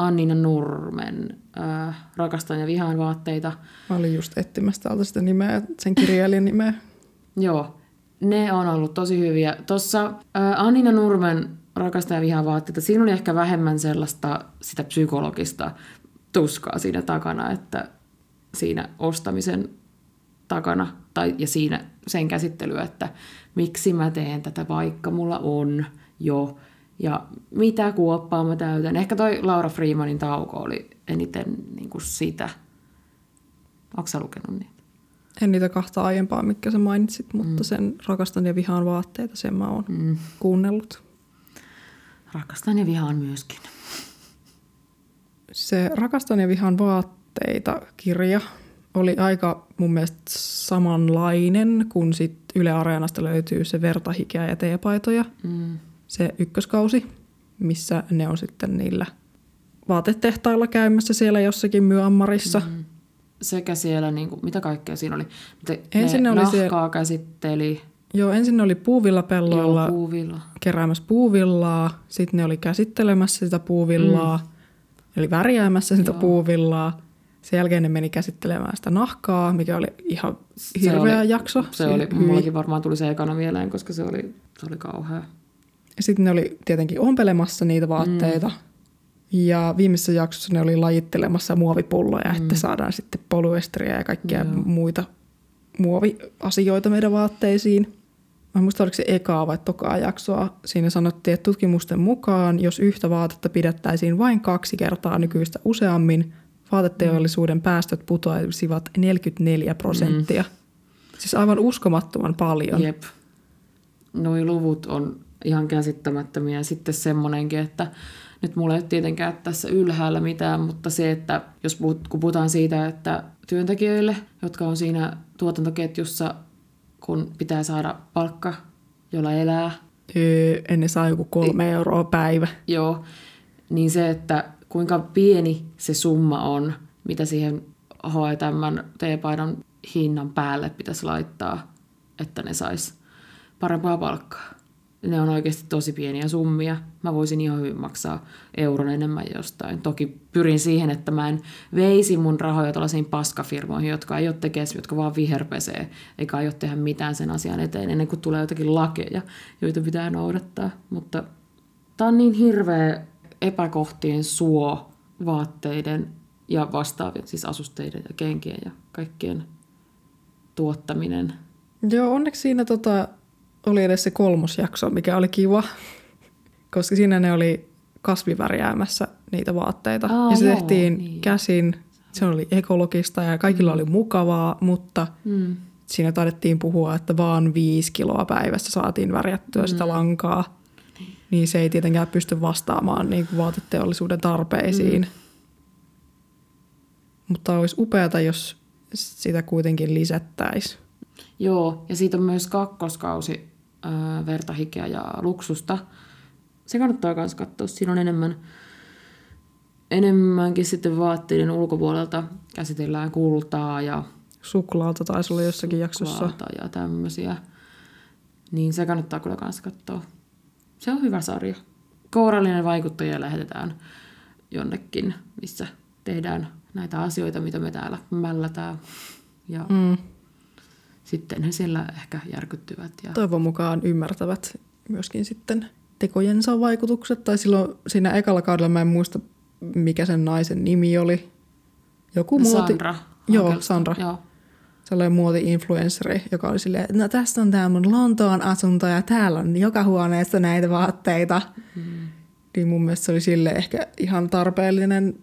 Speaker 2: Annina Nurmen äh, Rakastan ja vihaan vaatteita.
Speaker 1: Mä olin just etsimässä täältä sitä nimeä, sen kirjailijan nimeä.
Speaker 2: Joo, ne on ollut tosi hyviä. Tuossa äh, Annina Nurmen Rakastan ja vihaan vaatteita, siinä oli ehkä vähemmän sellaista sitä psykologista tuskaa siinä takana, että siinä ostamisen takana tai, ja siinä sen käsittelyä, että miksi mä teen tätä, vaikka mulla on jo ja mitä kuoppaa mä täytän. Ehkä toi Laura Freemanin tauko oli eniten niin kuin sitä. Onko sä lukenut niitä?
Speaker 1: En niitä kahta aiempaa, mitkä sä mainitsit, mutta mm. sen Rakastan ja vihaan vaatteita, sen mä oon mm. kuunnellut.
Speaker 2: Rakastan ja vihaan myöskin.
Speaker 1: Se Rakastan ja vihaan vaatteita kirja oli aika mun mielestä samanlainen, kun sit Yle Areenasta löytyy se vertahikeä ja teepaitoja,
Speaker 2: Mm.
Speaker 1: Se ykköskausi, missä ne on sitten niillä vaatetehtailla käymässä siellä jossakin Myanmarissa. Mm.
Speaker 2: Sekä siellä, niin kuin, mitä kaikkea siinä oli? Te,
Speaker 1: Ensin
Speaker 2: ne
Speaker 1: oli
Speaker 2: nahkaa
Speaker 1: siellä-
Speaker 2: käsitteli,
Speaker 1: Joo, ensin ne oli puuvillapelloilla
Speaker 2: joo, puuvilla.
Speaker 1: keräämässä puuvillaa, sitten ne oli käsittelemässä sitä puuvillaa, mm. eli värjäämässä sitä
Speaker 2: Joo.
Speaker 1: puuvillaa. Sen jälkeen ne meni käsittelemään sitä nahkaa, mikä oli ihan
Speaker 2: Se
Speaker 1: hirveä
Speaker 2: oli-
Speaker 1: jakso.
Speaker 2: Se oli, mullakin varmaan tuli se ekana mieleen, koska se oli, se oli kauhea.
Speaker 1: Sitten ne oli tietenkin ompelemassa niitä vaatteita. Mm. Ja viimeisessä jaksossa ne oli lajittelemassa muovipulloja, mm. että saadaan sitten polyesteriä ja kaikkia
Speaker 2: Joo.
Speaker 1: muita muoviasioita meidän vaatteisiin. Mä en muista, oliko se ekaa vai tokaa jaksoa. Siinä sanottiin, että tutkimusten mukaan, jos yhtä vaatetta pidettäisiin vain kaksi kertaa nykyistä useammin, vaateteollisuuden päästöt putoaisivat 44 prosenttia. Mm. Siis aivan uskomattoman paljon.
Speaker 2: Jep. Noi luvut on ihan käsittämättömiä. Ja sitten semmonenkin, että nyt mulla ei ole tietenkään tässä ylhäällä mitään, mutta se, että jos puhut, kun puhutaan siitä, että työntekijöille, jotka on siinä tuotantoketjussa, kun pitää saada palkka, jolla elää,
Speaker 1: Öö, ennen saa joku kolme euroa päivä.
Speaker 2: Joo, niin se, että kuinka pieni se summa on, mitä siihen H&M T-paidan hinnan päälle pitäisi laittaa, että ne sais parempaa palkkaa. Ne on oikeasti tosi pieniä summia. Mä voisin ihan hyvin maksaa euron enemmän jostain. Toki pyrin siihen, että mä en veisi mun rahoja tällaisiin paskafirmoihin, jotka ei ole tekemässä, jotka vaan viherpesee, eikä aio tehdä mitään sen asian eteen, ennen kuin tulee jotakin lakeja, joita pitää noudattaa. Mutta Tämä on niin hirveä epäkohtien suo vaatteiden ja vastaavien, siis asusteiden ja kenkien ja kaikkien tuottaminen.
Speaker 1: Joo, onneksi siinä tota, oli edes se kolmosjakso, mikä oli kiva, koska siinä ne oli kasvivärjäämässä niitä vaatteita.
Speaker 2: Aa,
Speaker 1: ja se
Speaker 2: joo,
Speaker 1: tehtiin
Speaker 2: niin.
Speaker 1: käsin, se oli ekologista ja kaikilla oli mukavaa, mutta
Speaker 2: Mm.
Speaker 1: siinä taidettiin puhua, että vaan viisi kiloa päivässä saatiin värjättyä sitä lankaa. Niin se ei tietenkään pysty vastaamaan niin kuin vaateteollisuuden tarpeisiin. Mutta olisi upeata, jos sitä kuitenkin lisättäisiin.
Speaker 2: Joo, ja siitä on myös kakkoskausi ää, ja luksusta. Se kannattaa myös katsoa. Siinä on enemmän, enemmänkin sitten vaatteiden ulkopuolelta käsitellään kultaa ja
Speaker 1: Suklaata taisi olla jossakin jaksossa.
Speaker 2: ja tämmöisiä. Niin se kannattaa kyllä kans katsoa. Se on hyvä sarja. Kourallinen vaikuttaja lähetetään jonnekin, missä tehdään näitä asioita, mitä me täällä mällätään. Ja mm. Sitten he siellä ehkä järkyttyvät. Ja...
Speaker 1: Toivon mukaan ymmärtävät myöskin sitten tekojensa vaikutukset. Tai silloin siinä ekalla kaudella mä en muista, mikä sen naisen nimi oli. Joku muoti...
Speaker 2: Sandra.
Speaker 1: Joo. Sandra.
Speaker 2: Joo.
Speaker 1: Sellainen muoti-influenssari, joka oli silleen, että no tästä on tämä mun Lontoon asunto ja täällä on joka huoneessa näitä vaatteita. Mm. Niin mun mielestä se oli sille ehkä ihan tarpeellinen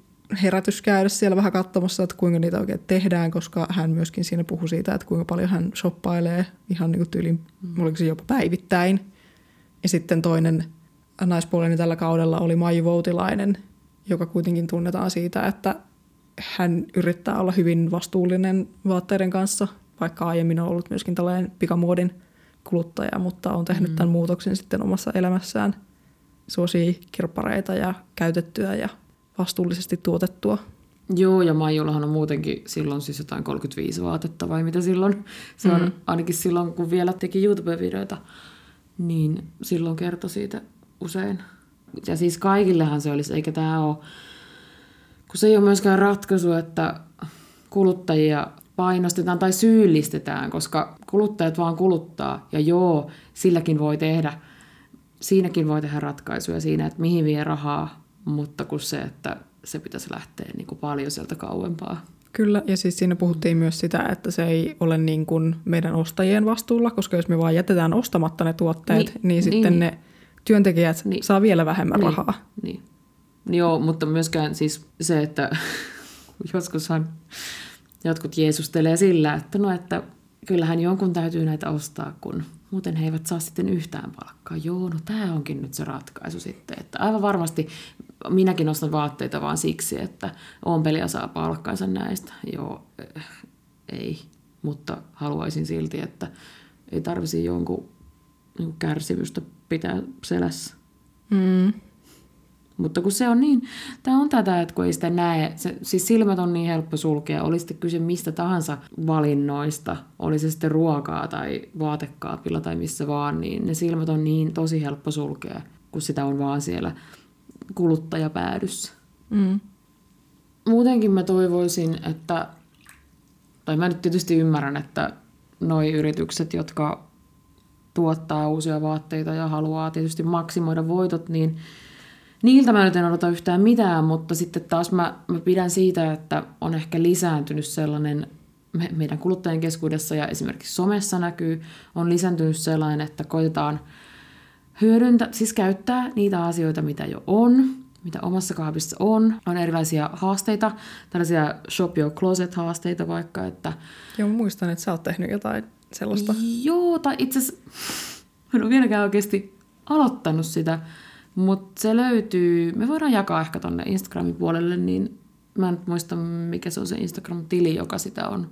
Speaker 1: herätys käydä siellä vähän katsomassa, että kuinka niitä oikein tehdään, koska hän myöskin siinä puhui siitä, että kuinka paljon hän shoppailee ihan niin kuin tyylin, mm. oliko se jopa päivittäin. Ja sitten toinen naispuoleni tällä kaudella oli Maiju Voutilainen, joka kuitenkin tunnetaan siitä, että hän yrittää olla hyvin vastuullinen vaatteiden kanssa, vaikka aiemmin on ollut myöskin tällainen pikamuodin kuluttaja, mutta on tehnyt mm. tämän muutoksen sitten omassa elämässään. Suosii kirppareita ja käytettyä ja vastuullisesti tuotettua.
Speaker 2: Joo, ja Maijullahan on muutenkin silloin siis jotain 35 vaatetta vai mitä silloin. Se on ainakin silloin, kun vielä teki YouTube-videoita, niin silloin kertoi siitä usein. Ja siis kaikillehan se olisi, eikä tämä ole, kun se ei ole myöskään ratkaisu, että kuluttajia painostetaan tai syyllistetään, koska kuluttajat vaan kuluttaa. Ja joo, silläkin voi tehdä, siinäkin voi tehdä ratkaisuja siinä, että mihin vie rahaa, mutta kun se, että se pitäisi lähteä niin kuin paljon sieltä kauempaa.
Speaker 1: Kyllä, ja siis siinä puhuttiin myös sitä, että se ei ole niin kuin meidän ostajien vastuulla, koska jos me vaan jätetään ostamatta ne tuotteet, niin,
Speaker 2: Niin,
Speaker 1: sitten
Speaker 2: niin,
Speaker 1: ne työntekijät. Niin. saa vielä vähemmän
Speaker 2: niin,
Speaker 1: rahaa.
Speaker 2: Niin. Joo, mutta myöskään siis se, että joskushan jotkut jeesustelee sillä, että no, että kyllähän jonkun täytyy näitä ostaa, kun muuten he eivät saa sitten yhtään palkkaa. Joo, no tämä onkin nyt se ratkaisu sitten. Että aivan varmasti minäkin ostan vaatteita vaan siksi, että ompelija saa palkkansa näistä. Joo, eh, ei. Mutta haluaisin silti, että ei tarvisi jonkun niin kärsivystä pitää selässä.
Speaker 1: Mm.
Speaker 2: Mutta kun se on niin, tämä on tätä, että kun ei sitä näe, se, siis silmät on niin helppo sulkea, oli sitten kyse mistä tahansa valinnoista, oli se sitten ruokaa tai vaatekaapilla tai missä vaan, niin ne silmät on niin tosi helppo sulkea, kun sitä on vaan siellä kuluttajapäädyssä.
Speaker 1: Mm.
Speaker 2: Muutenkin mä toivoisin, että, tai mä nyt tietysti ymmärrän, että noi yritykset, jotka tuottaa uusia vaatteita ja haluaa tietysti maksimoida voitot, niin niiltä mä nyt en odota yhtään mitään, mutta sitten taas mä, mä pidän siitä, että on ehkä lisääntynyt sellainen me, meidän kuluttajien keskuudessa ja esimerkiksi somessa näkyy, on lisääntynyt sellainen, että koitetaan hyödyntää, siis käyttää niitä asioita, mitä jo on, mitä omassa kaapissa on. On erilaisia haasteita, tällaisia shop your closet haasteita vaikka, että...
Speaker 1: Joo, muistan, että sä oot tehnyt jotain sellaista.
Speaker 2: Joo, tai itse asiassa en ole vieläkään oikeasti aloittanut sitä, mutta se löytyy, me voidaan jakaa ehkä tonne Instagramin puolelle, niin mä en muista, mikä se on se Instagram-tili, joka sitä on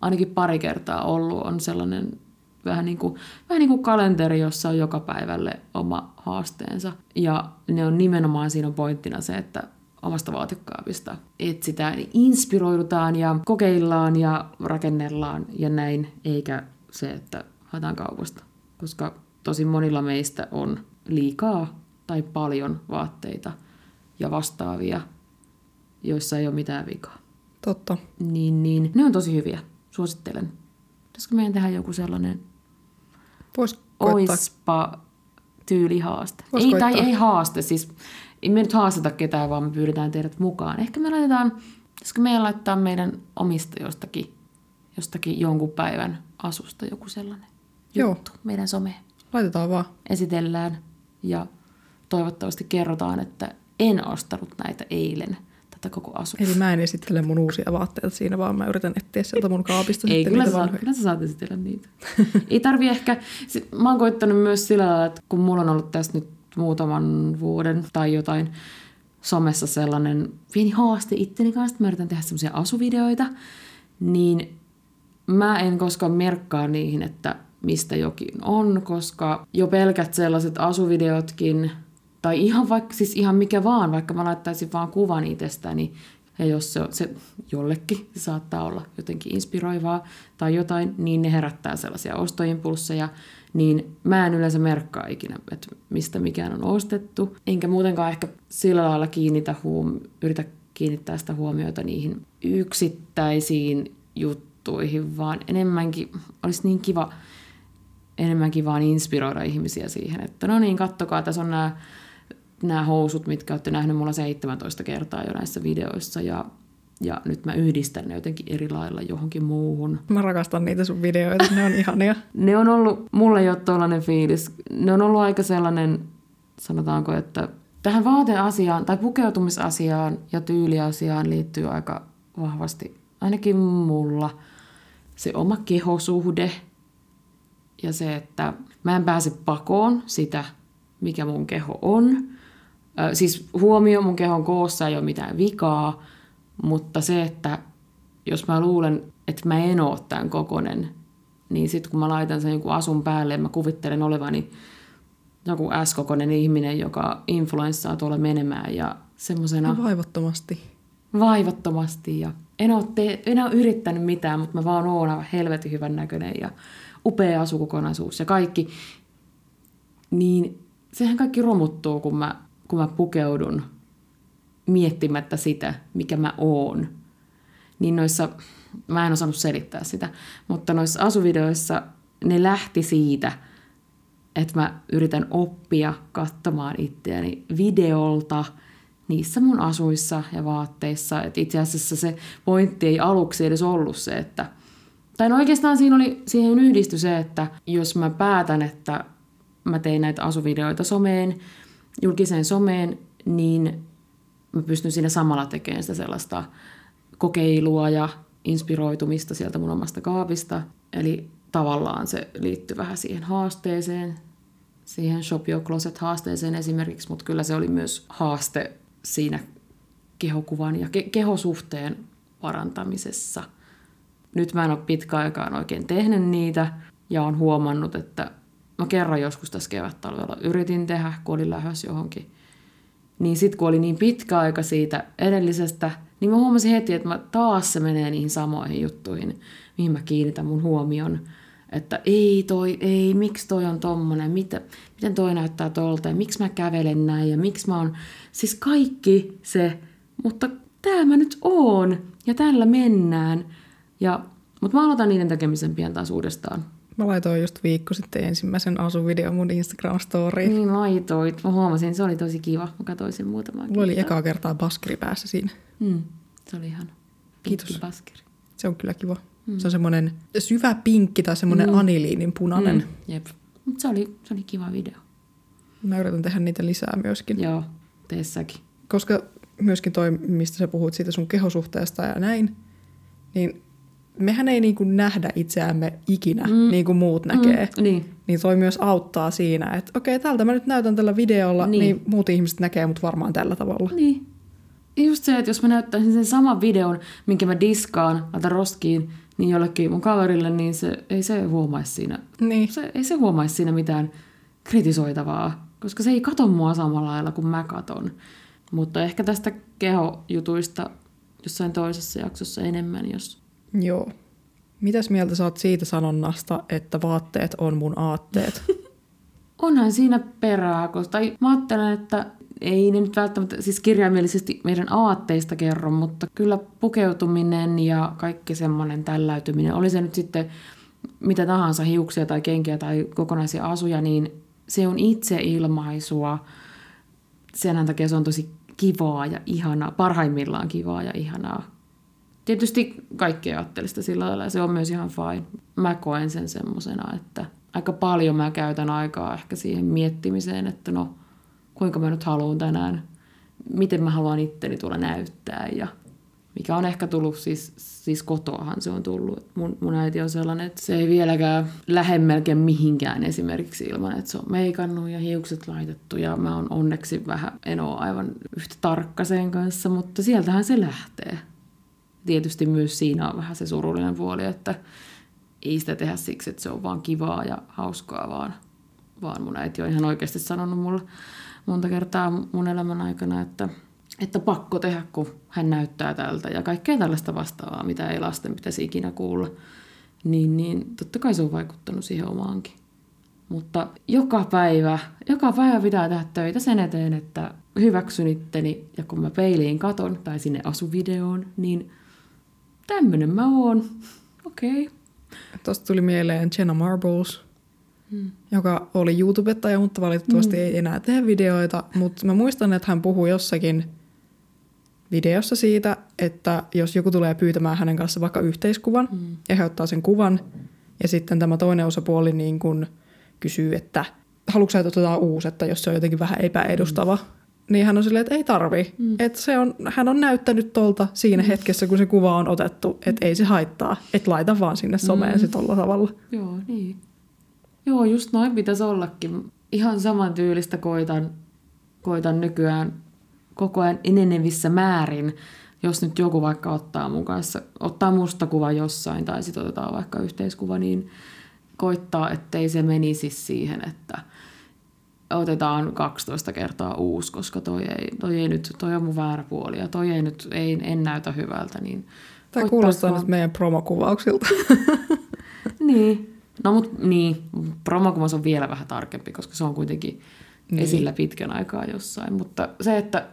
Speaker 2: ainakin pari kertaa ollut, on sellainen vähän niin kuin, vähän niin kuin kalenteri, jossa on joka päivälle oma haasteensa. Ja ne on nimenomaan siinä pointtina se, että omasta vaatekaapista etsitään, inspiroidutaan ja kokeillaan ja rakennellaan ja näin, eikä se, että haetaan kaupasta. Koska tosi monilla meistä on liikaa tai paljon vaatteita ja vastaavia, joissa ei ole mitään vikaa.
Speaker 1: Totta.
Speaker 2: Niin, niin ne on tosi hyviä. Suosittelen. Pitäisikö meidän tehdä joku sellainen
Speaker 1: Vois
Speaker 2: oispa tyylihaaste?
Speaker 1: Vois
Speaker 2: Ei,
Speaker 1: koittaa.
Speaker 2: tai ei haaste, siis ei me nyt haasteta ketään, vaan me pyydetään teidät mukaan. Ehkä me laitetaan, pitäisikö meidän laittaa meidän omista jostakin, jostakin jonkun päivän asusta joku sellainen
Speaker 1: Joo.
Speaker 2: juttu meidän some
Speaker 1: Laitetaan vaan.
Speaker 2: esitellään ja toivottavasti kerrotaan, että en ostanut näitä eilen tätä koko asusta.
Speaker 1: Eli mä en esittele mun uusia vaatteita siinä, vaan mä yritän etsiä sieltä mun kaapista
Speaker 2: Ei, kyllä sä, saat, kyllä sä saat esitellä niitä. Ei tarvi ehkä, sit, mä oon koittanut myös sillä lailla, että kun mulla on ollut tässä nyt muutaman vuoden tai jotain somessa sellainen pieni haaste itteni kanssa, että mä yritän tehdä semmoisia asuvideoita, niin mä en koskaan merkkaa niihin, että mistä jokin on, koska jo pelkät sellaiset asuvideotkin, tai ihan vaikka siis ihan mikä vaan, vaikka mä laittaisin vaan kuvan itsestäni, ja jos se, se jollekin se saattaa olla jotenkin inspiroivaa tai jotain, niin ne herättää sellaisia ostoimpulsseja, niin mä en yleensä merkkaa ikinä, että mistä mikään on ostettu. Enkä muutenkaan ehkä sillä lailla kiinnitä huom- yritä kiinnittää sitä huomiota niihin yksittäisiin juttuihin, vaan enemmänkin olisi niin kiva enemmänkin vaan inspiroida ihmisiä siihen, että no niin, kattokaa, tässä on nämä, nämä housut, mitkä olette nähneet mulla 17 kertaa jo näissä videoissa ja, ja nyt mä yhdistän ne jotenkin eri lailla johonkin muuhun.
Speaker 1: Mä rakastan niitä sun videoita, ne on ihania.
Speaker 2: Ne on ollut, mulle jo tollainen fiilis, ne on ollut aika sellainen, sanotaanko, että tähän vaateasiaan tai pukeutumisasiaan ja tyyliasiaan liittyy aika vahvasti, ainakin mulla, se oma kehosuhde ja se, että mä en pääse pakoon sitä, mikä mun keho on. Siis huomio mun kehon koossa ei ole mitään vikaa, mutta se, että jos mä luulen, että mä en oo tämän kokonen, niin sitten kun mä laitan sen jonkun asun päälle ja mä kuvittelen olevani joku S-kokoinen ihminen, joka influenssaa tuolla menemään ja semmoisena
Speaker 1: No vaivattomasti.
Speaker 2: vaivattomasti ja en ole, te- en ole yrittänyt mitään, mutta mä vaan oon aivan helvetin hyvän näköinen ja upea asukokonaisuus ja kaikki, niin sehän kaikki romuttuu, kun mä, kun mä pukeudun miettimättä sitä, mikä mä oon. Niin noissa, mä en osannut selittää sitä, mutta noissa asuvideoissa ne lähti siitä, että mä yritän oppia katsomaan itseäni videolta niissä mun asuissa ja vaatteissa. Et itse asiassa se pointti ei aluksi edes ollut se, että... Tai no oikeastaan siinä oli, siihen yhdistyi se, että jos mä päätän, että mä tein näitä asuvideoita someen, julkiseen someen, niin mä pystyn siinä samalla tekemään sitä sellaista kokeilua ja inspiroitumista sieltä mun omasta kaapista. Eli tavallaan se liittyy vähän siihen haasteeseen, siihen Shop Your Closet-haasteeseen esimerkiksi, mutta kyllä se oli myös haaste siinä kehokuvan ja ke- kehosuhteen parantamisessa. nyt mä en ole pitkä aikaan oikein tehnyt niitä ja on huomannut, että mä kerran joskus tässä kevät-talvella yritin tehdä, kun olin lähdössä johonkin. Niin sitten kun oli niin pitkä aika siitä edellisestä, niin mä huomasin heti, että mä taas se menee niihin samoihin juttuihin, mihin mä kiinnitän mun huomion. Että ei toi, ei, miksi toi on tommonen, mitä, miten toi näyttää tolta ja miksi mä kävelen näin ja miksi mä oon, siis kaikki se, mutta tää mä nyt oon ja tällä mennään. Ja, mutta mä aloitan niiden tekemisen pian taas uudestaan.
Speaker 1: Mä laitoin just viikko sitten ensimmäisen asuvideon mun Instagram-storiin.
Speaker 2: Niin laitoit. Mä huomasin, se oli tosi kiva. Mä katsoin sen muutamaa
Speaker 1: Mulla oli ekaa kertaa baskeri päässä siinä.
Speaker 2: Mm, se oli ihan
Speaker 1: Kiitos.
Speaker 2: Baskeri.
Speaker 1: Se on kyllä kiva. Mm. Se on semmoinen syvä pinkki tai semmoinen mm. aniliinin punainen. Mm.
Speaker 2: Jep. Mutta se oli, se oli kiva video.
Speaker 1: Mä yritän tehdä niitä lisää myöskin.
Speaker 2: Joo, tee säkin.
Speaker 1: Koska myöskin toi, mistä sä puhut siitä sun kehosuhteesta ja näin, niin mehän ei niin kuin nähdä itseämme ikinä mm. niin kuin muut näkee.
Speaker 2: Mm, niin.
Speaker 1: Niin toi myös auttaa siinä, että okei, tältä mä nyt näytän tällä videolla, niin, niin muut ihmiset näkee mut varmaan tällä tavalla.
Speaker 2: Niin. Just se, että jos mä näyttäisin sen saman videon, minkä mä diskaan, laitan roskiin, niin jollekin mun kaverille, niin se, ei se huomaisi siinä,
Speaker 1: Niin.
Speaker 2: se, ei se huomaisi siinä mitään kritisoitavaa, koska se ei kato mua samalla lailla kuin mä katon. Mutta ehkä tästä kehojutuista jossain toisessa jaksossa enemmän, jos
Speaker 1: Joo. Mitäs mieltä sä oot siitä sanonnasta, että vaatteet on mun aatteet?
Speaker 2: onhan siinä perää, koska mä ajattelen, että ei ne nyt välttämättä siis kirjaimellisesti meidän aatteista kerro, mutta kyllä pukeutuminen ja kaikki semmoinen tälläytyminen, oli se nyt sitten mitä tahansa, hiuksia tai kenkiä tai kokonaisia asuja, niin se on itse ilmaisua. Sen takia se on tosi kivaa ja ihanaa, parhaimmillaan kivaa ja ihanaa. Tietysti kaikki ajattelee sitä sillä lailla se on myös ihan fine. Mä koen sen semmosena, että aika paljon mä käytän aikaa ehkä siihen miettimiseen, että no kuinka mä nyt haluan tänään, miten mä haluan itteni tuolla näyttää ja mikä on ehkä tullut siis, siis kotoahan se on tullut. Mun, mun äiti on sellainen, että se ei vieläkään lähde melkein mihinkään esimerkiksi ilman, että se on meikannut ja hiukset laitettu ja mä oon onneksi vähän, en ole aivan yhtä tarkka sen kanssa, mutta sieltähän se lähtee. Tietysti myös siinä on vähän se surullinen puoli, että ei sitä tehdä siksi, että se on vaan kivaa ja hauskaa, vaan, vaan mun äiti on ihan oikeasti sanonut mulle monta kertaa mun elämän aikana, että, että pakko tehdä, kun hän näyttää tältä ja kaikkea tällaista vastaavaa, mitä ei lasten pitäisi ikinä kuulla. Niin, niin totta kai se on vaikuttanut siihen omaankin. Mutta joka päivä, joka päivä pitää tehdä töitä sen eteen, että hyväksyn itteni ja kun mä peiliin katon tai sinne asuvideoon, niin tämmönen mä oon. Okei. Okay.
Speaker 1: Tuosta tuli mieleen Jenna Marbles, hmm. joka oli YouTubettaja, mutta valitettavasti hmm. ei enää tee videoita. Mutta mä muistan, että hän puhui jossakin videossa siitä, että jos joku tulee pyytämään hänen kanssa vaikka yhteiskuvan hmm. ja he ottaa sen kuvan, ja sitten tämä toinen osapuoli niin kun kysyy, että haluatko sä, että otetaan uusi, että jos se on jotenkin vähän epäedustava, hmm niin hän on silleen, että ei tarvi. Mm. Että se on, hän on näyttänyt tolta siinä mm. hetkessä, kun se kuva on otettu, että ei se haittaa. Että laita vaan sinne someen mm. se tolla tavalla.
Speaker 2: Joo, niin. Joo, just noin pitäisi ollakin. Ihan saman tyylistä koitan, koitan nykyään koko ajan enenevissä määrin, jos nyt joku vaikka ottaa mun kanssa, ottaa musta kuva jossain tai sitten otetaan vaikka yhteiskuva, niin koittaa, ettei se menisi siihen, että – otetaan 12 kertaa uusi, koska toi ei, toi ei nyt, toi on mun väärä puoli ja toi ei nyt, ei, en näytä hyvältä. Niin
Speaker 1: Tämä kuulostaa vaan... nyt meidän promokuvauksilta.
Speaker 2: niin, no mut niin, promokuvaus on vielä vähän tarkempi, koska se on kuitenkin niin. esillä pitkän aikaa jossain, mutta se, että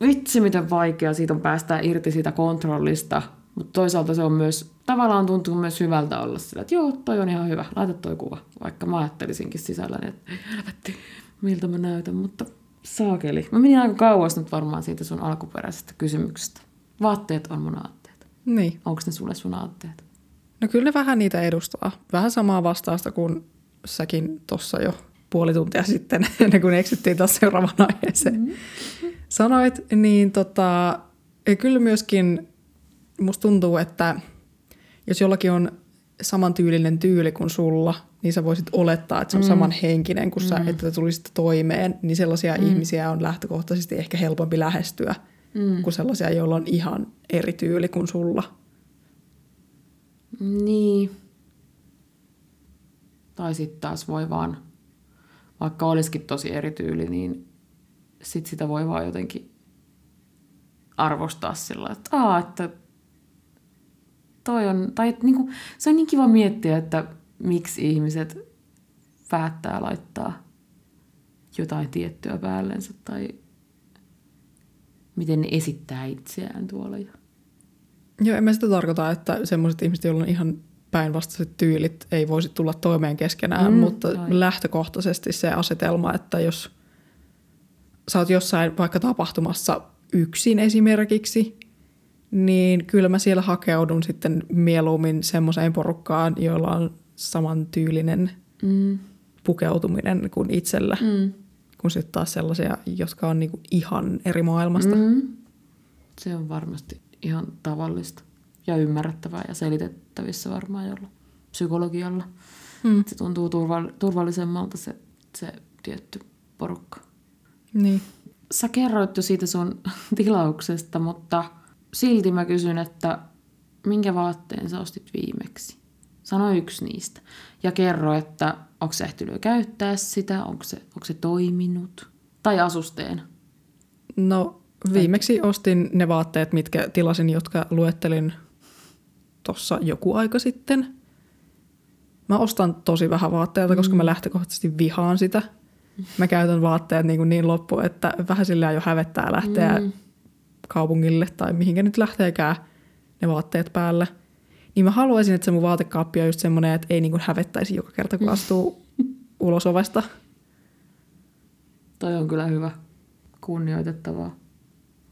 Speaker 2: vitsi miten vaikea siitä on päästä irti siitä kontrollista, mutta toisaalta se on myös, tavallaan tuntuu myös hyvältä olla sillä, että joo, toi on ihan hyvä, laita toi kuva. Vaikka mä ajattelisinkin sisälläni, että helvetti, miltä mä näytän, mutta saakeli. Mä menin aika kauas nyt varmaan siitä sun alkuperäisestä kysymyksestä. Vaatteet on mun aatteet.
Speaker 1: Niin.
Speaker 2: Onko ne sulle sun aatteet?
Speaker 1: No kyllä ne vähän niitä edustaa. Vähän samaa vastausta kuin säkin tuossa jo puoli tuntia sitten, ennen kuin eksyttiin taas seuraavaan aiheeseen. Mm-hmm. Sanoit, niin tota, kyllä myöskin musta tuntuu, että jos jollakin on samantyylinen tyyli kuin sulla, niin sä voisit olettaa, että se on mm. samanhenkinen kuin sä, mm. että tulisit toimeen, niin sellaisia mm. ihmisiä on lähtökohtaisesti ehkä helpompi lähestyä mm. kuin sellaisia, joilla on ihan eri tyyli kuin sulla.
Speaker 2: Niin. Tai sitten taas voi vaan, vaikka olisikin tosi eri tyyli, niin sit sitä voi vaan jotenkin arvostaa sillä että, aa, että toi on, tai että niinku, se on niin kiva miettiä, että miksi ihmiset päättää laittaa jotain tiettyä päällensä tai miten ne esittää itseään tuolla.
Speaker 1: Joo, en mä sitä tarkoita, että semmoiset ihmiset, joilla on ihan päinvastaiset tyylit, ei voisi tulla toimeen keskenään, mm, mutta ai. lähtökohtaisesti se asetelma, että jos sä oot jossain vaikka tapahtumassa yksin esimerkiksi, niin kyllä mä siellä hakeudun sitten mieluummin semmoiseen porukkaan, joilla on samantyylinen mm. pukeutuminen kuin itsellä, mm. kun sitten taas sellaisia, jotka on niinku ihan eri maailmasta. Mm.
Speaker 2: Se on varmasti ihan tavallista ja ymmärrettävää ja selitettävissä varmaan jolla psykologialla. Mm. Se tuntuu turvallisemmalta se, se tietty porukka.
Speaker 1: Niin.
Speaker 2: Sä kerroit jo siitä sun tilauksesta, mutta silti mä kysyn, että minkä vaatteen sä ostit viimeksi? Sano yksi niistä. Ja kerro, että onko se ehtinyt käyttää sitä, onko se, onko se toiminut. Tai asusteen.
Speaker 1: No viimeksi ostin ne vaatteet, mitkä tilasin, jotka luettelin tuossa joku aika sitten. Mä ostan tosi vähän vaatteita, koska mä mm. lähtökohtaisesti vihaan sitä. Mä käytän vaatteet niin, niin loppu, että vähän sillä jo hävettää lähteä mm. Kaupungille tai mihinkä nyt lähteekään ne vaatteet päälle. Niin mä haluaisin, että se mun vaatekaappi on just semmoinen, että ei niin kuin hävettäisi joka kerta, kun astuu ulos ovesta.
Speaker 2: Toi on kyllä hyvä. Kunnioitettavaa.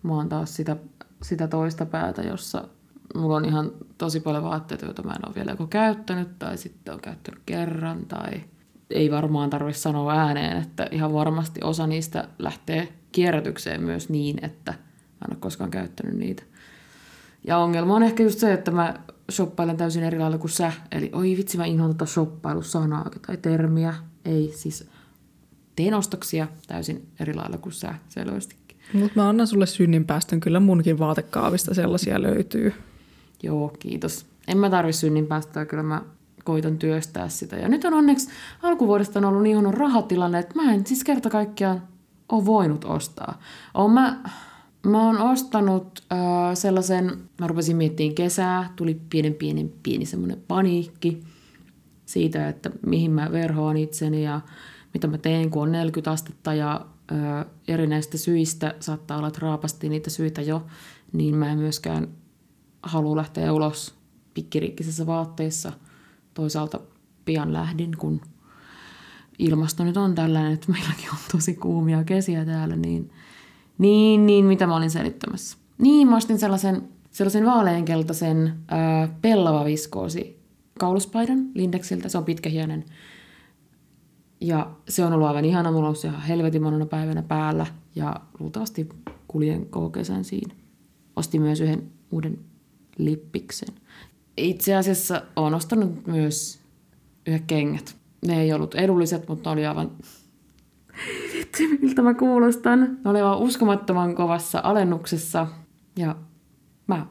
Speaker 2: Mä oon taas sitä, sitä toista päätä, jossa mulla on ihan tosi paljon vaatteita, joita mä en ole vielä joko käyttänyt tai sitten on käyttänyt kerran tai ei varmaan tarvitse sanoa ääneen, että ihan varmasti osa niistä lähtee kierrätykseen myös niin, että mä en ole koskaan käyttänyt niitä. Ja ongelma on ehkä just se, että mä shoppailen täysin eri lailla kuin sä. Eli oi vitsi, mä inhoan tätä shoppailusanaa tai termiä. Ei, siis teen ostoksia täysin eri lailla kuin sä selvästikin.
Speaker 1: Mutta mä annan sulle synninpäästön, kyllä munkin vaatekaavista sellaisia löytyy.
Speaker 2: Joo, kiitos. En mä tarvi synninpäästöä, kyllä mä koitan työstää sitä. Ja nyt on onneksi alkuvuodesta on ollut niin huono rahatilanne, että mä en siis kerta kaikkiaan ole voinut ostaa. Oon mä, mä oon ostanut äh, sellaisen, mä rupesin miettimään kesää, tuli pienen pienen pieni semmoinen paniikki siitä, että mihin mä verhoan itseni ja mitä mä teen, kun on 40 astetta ja äh, erinäistä syistä, saattaa olla, että raapasti niitä syitä jo, niin mä en myöskään halua lähteä ulos pikkiriikkisissä vaatteissa. Toisaalta pian lähdin, kun ilmasto nyt on tällainen, että meilläkin on tosi kuumia kesiä täällä, niin, niin, niin mitä mä olin selittämässä. Niin, mä ostin sellaisen, sellaisen vaaleankeltaisen ää, pellava viskoosi kauluspaidan Lindexiltä. Se on pitkähienen. Ja se on ollut aivan ihana. Mulla on ollut ihan helvetin monena päivänä päällä. Ja luultavasti kuljen koko kesän siinä. Ostin myös yhden uuden lippiksen. Itse asiassa olen ostanut myös yhdet kengät. Ne ei ollut edulliset, mutta oli aivan... Vitsi, miltä mä kuulostan. Ne oli aivan uskomattoman kovassa alennuksessa ja mä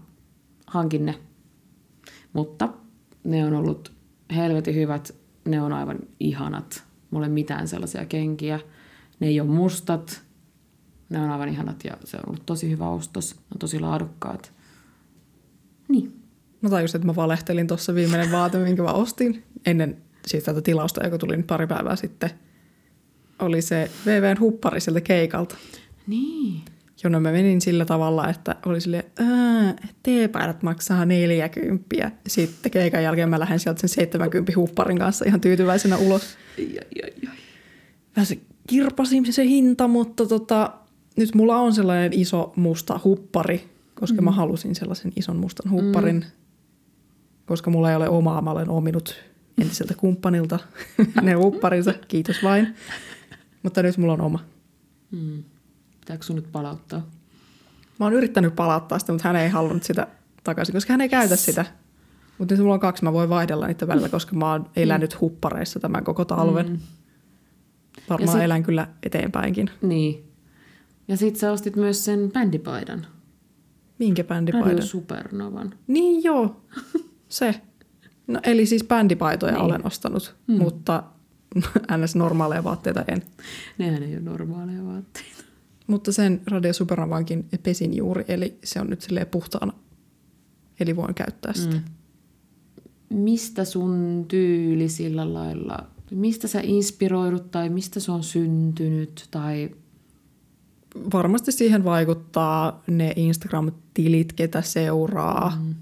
Speaker 2: hankin ne. Mutta ne on ollut helvetin hyvät. Ne on aivan ihanat. Mulla ei mitään sellaisia kenkiä. Ne ei ole mustat. Ne on aivan ihanat ja se on ollut tosi hyvä ostos. Ne on tosi laadukkaat. Niin.
Speaker 1: Mä tajusin, että mä valehtelin tuossa viimeinen vaate, minkä mä ostin ennen siis tätä tilausta, joka tuli nyt pari päivää sitten. Oli se VVn huppari sieltä keikalta.
Speaker 2: Niin.
Speaker 1: Jonne mä menin sillä tavalla, että oli silleen, teepaidat maksaa 40. Sitten keikan jälkeen mä lähden sieltä sen 70 hupparin kanssa ihan tyytyväisenä ulos. Vähän se kirpasi se hinta, mutta tota, nyt mulla on sellainen iso musta huppari, koska mm. mä halusin sellaisen ison mustan hupparin, mm. koska mulla ei ole omaa. Mä olen ominut entiseltä kumppanilta ne hupparinsa, kiitos vain. Mutta nyt mulla on oma.
Speaker 2: Mm. Pitääkö sun nyt palauttaa?
Speaker 1: Mä oon yrittänyt palauttaa sitä, mutta hän ei halunnut sitä takaisin, koska hän ei käytä sitä. Mutta nyt mulla on kaksi, mä voin vaihdella niitä välillä, koska mä oon elänyt huppareissa tämän koko talven. Mm. Varmaan sit, elän kyllä eteenpäinkin.
Speaker 2: Niin. Ja sit sä ostit myös sen bändipaidan.
Speaker 1: Minkä bändipaidan?
Speaker 2: Radio Supernovan.
Speaker 1: Niin joo, se. No eli siis bändipaitoja
Speaker 2: niin.
Speaker 1: olen ostanut, mm. mutta ns. normaaleja vaatteita en.
Speaker 2: Nehän ei ole normaaleja vaatteita.
Speaker 1: Mutta sen Radio Supernovankin pesin juuri, eli se on nyt silleen puhtaana. Eli voin käyttää sitä. Mm.
Speaker 2: Mistä sun tyyli sillä lailla, mistä sä inspiroidut tai mistä se on syntynyt tai
Speaker 1: Varmasti siihen vaikuttaa ne Instagram-tilit, ketä seuraa. Mm.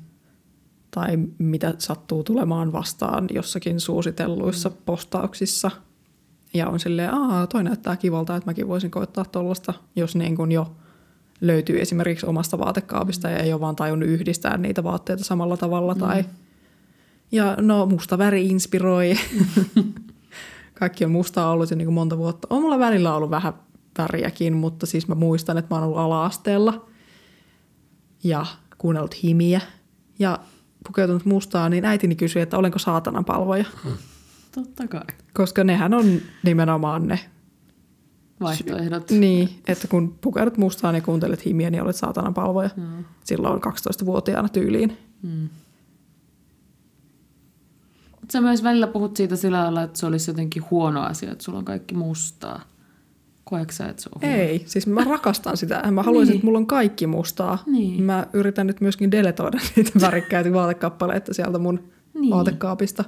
Speaker 1: Tai mitä sattuu tulemaan vastaan jossakin suositelluissa mm. postauksissa. Ja on silleen, aa, toi näyttää kivalta, että mäkin voisin koittaa tollasta, jos niin kuin jo löytyy esimerkiksi omasta vaatekaapista ja ei ole vaan tajunnut yhdistää niitä vaatteita samalla tavalla. Mm. Tai... Ja no, musta väri inspiroi. Kaikki on mustaa ollut jo niin kuin monta vuotta. On mulla välillä ollut vähän väriäkin, mutta siis mä muistan, että mä oon ollut ala-asteella ja kuunnellut himiä ja pukeutunut mustaa, niin äitini kysyi, että olenko saatanan palvoja.
Speaker 2: totta kai
Speaker 1: Koska nehän on nimenomaan ne.
Speaker 2: vaihtoehdot.
Speaker 1: Niin, että kun pukeudut mustaan ja kuuntelet himiä, niin olet saatanan palvoja.
Speaker 2: Mm.
Speaker 1: Silloin 12-vuotiaana tyyliin.
Speaker 2: Mm. Sä myös välillä puhut siitä sillä lailla, että se olisi jotenkin huono asia, että sulla on kaikki mustaa. Koetko sä, että se on huono?
Speaker 1: Ei, siis mä rakastan sitä. Mä haluaisin,
Speaker 2: Niin.
Speaker 1: että mulla on kaikki mustaa.
Speaker 2: Niin.
Speaker 1: Mä yritän nyt myöskin deletoida niitä värikkäitä vaatekappaleita sieltä mun
Speaker 2: Niin.
Speaker 1: niin. vaatekaapista.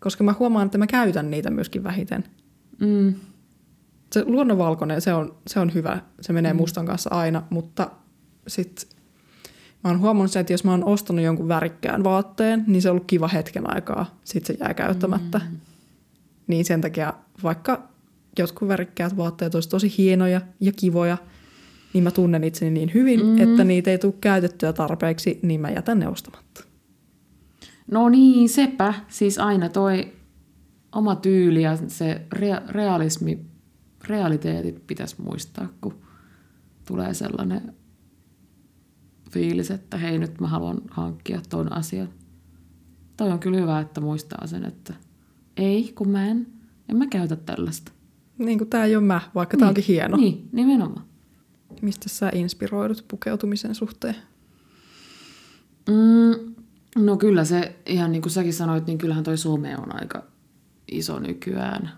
Speaker 1: Koska mä huomaan, että mä käytän niitä myöskin vähiten.
Speaker 2: Mm.
Speaker 1: Se luonnonvalkoinen, se on, se on hyvä. Se menee mm. mustan kanssa aina, mutta sit mä oon huomannut sen, että jos mä oon ostanut jonkun värikkään vaatteen, niin se on ollut kiva hetken aikaa. Sitten se jää käyttämättä. Mm. Niin sen takia, vaikka jotkut värikkäät vaatteet olisi tosi hienoja ja kivoja, niin mä tunnen itseni niin hyvin, mm. että niitä ei tule käytettyä tarpeeksi, niin mä jätän ne ostamatta.
Speaker 2: No niin, sepä. Siis aina toi oma tyyli ja se rea- realismi, realiteetit pitäisi muistaa, kun tulee sellainen fiilis, että hei nyt mä haluan hankkia ton asian. Toi on kyllä hyvä, että muistaa sen, että ei, kun mä en, en mä käytä tällaista.
Speaker 1: Niin kuin tää ei ole mä, vaikka niin. tää onkin hieno. Niin.
Speaker 2: Nimenomaan.
Speaker 1: Mistä sä inspiroidut pukeutumisen suhteen?
Speaker 2: Mm, no kyllä se, ihan niin kuin säkin sanoit, niin kyllähän toi some on aika iso nykyään.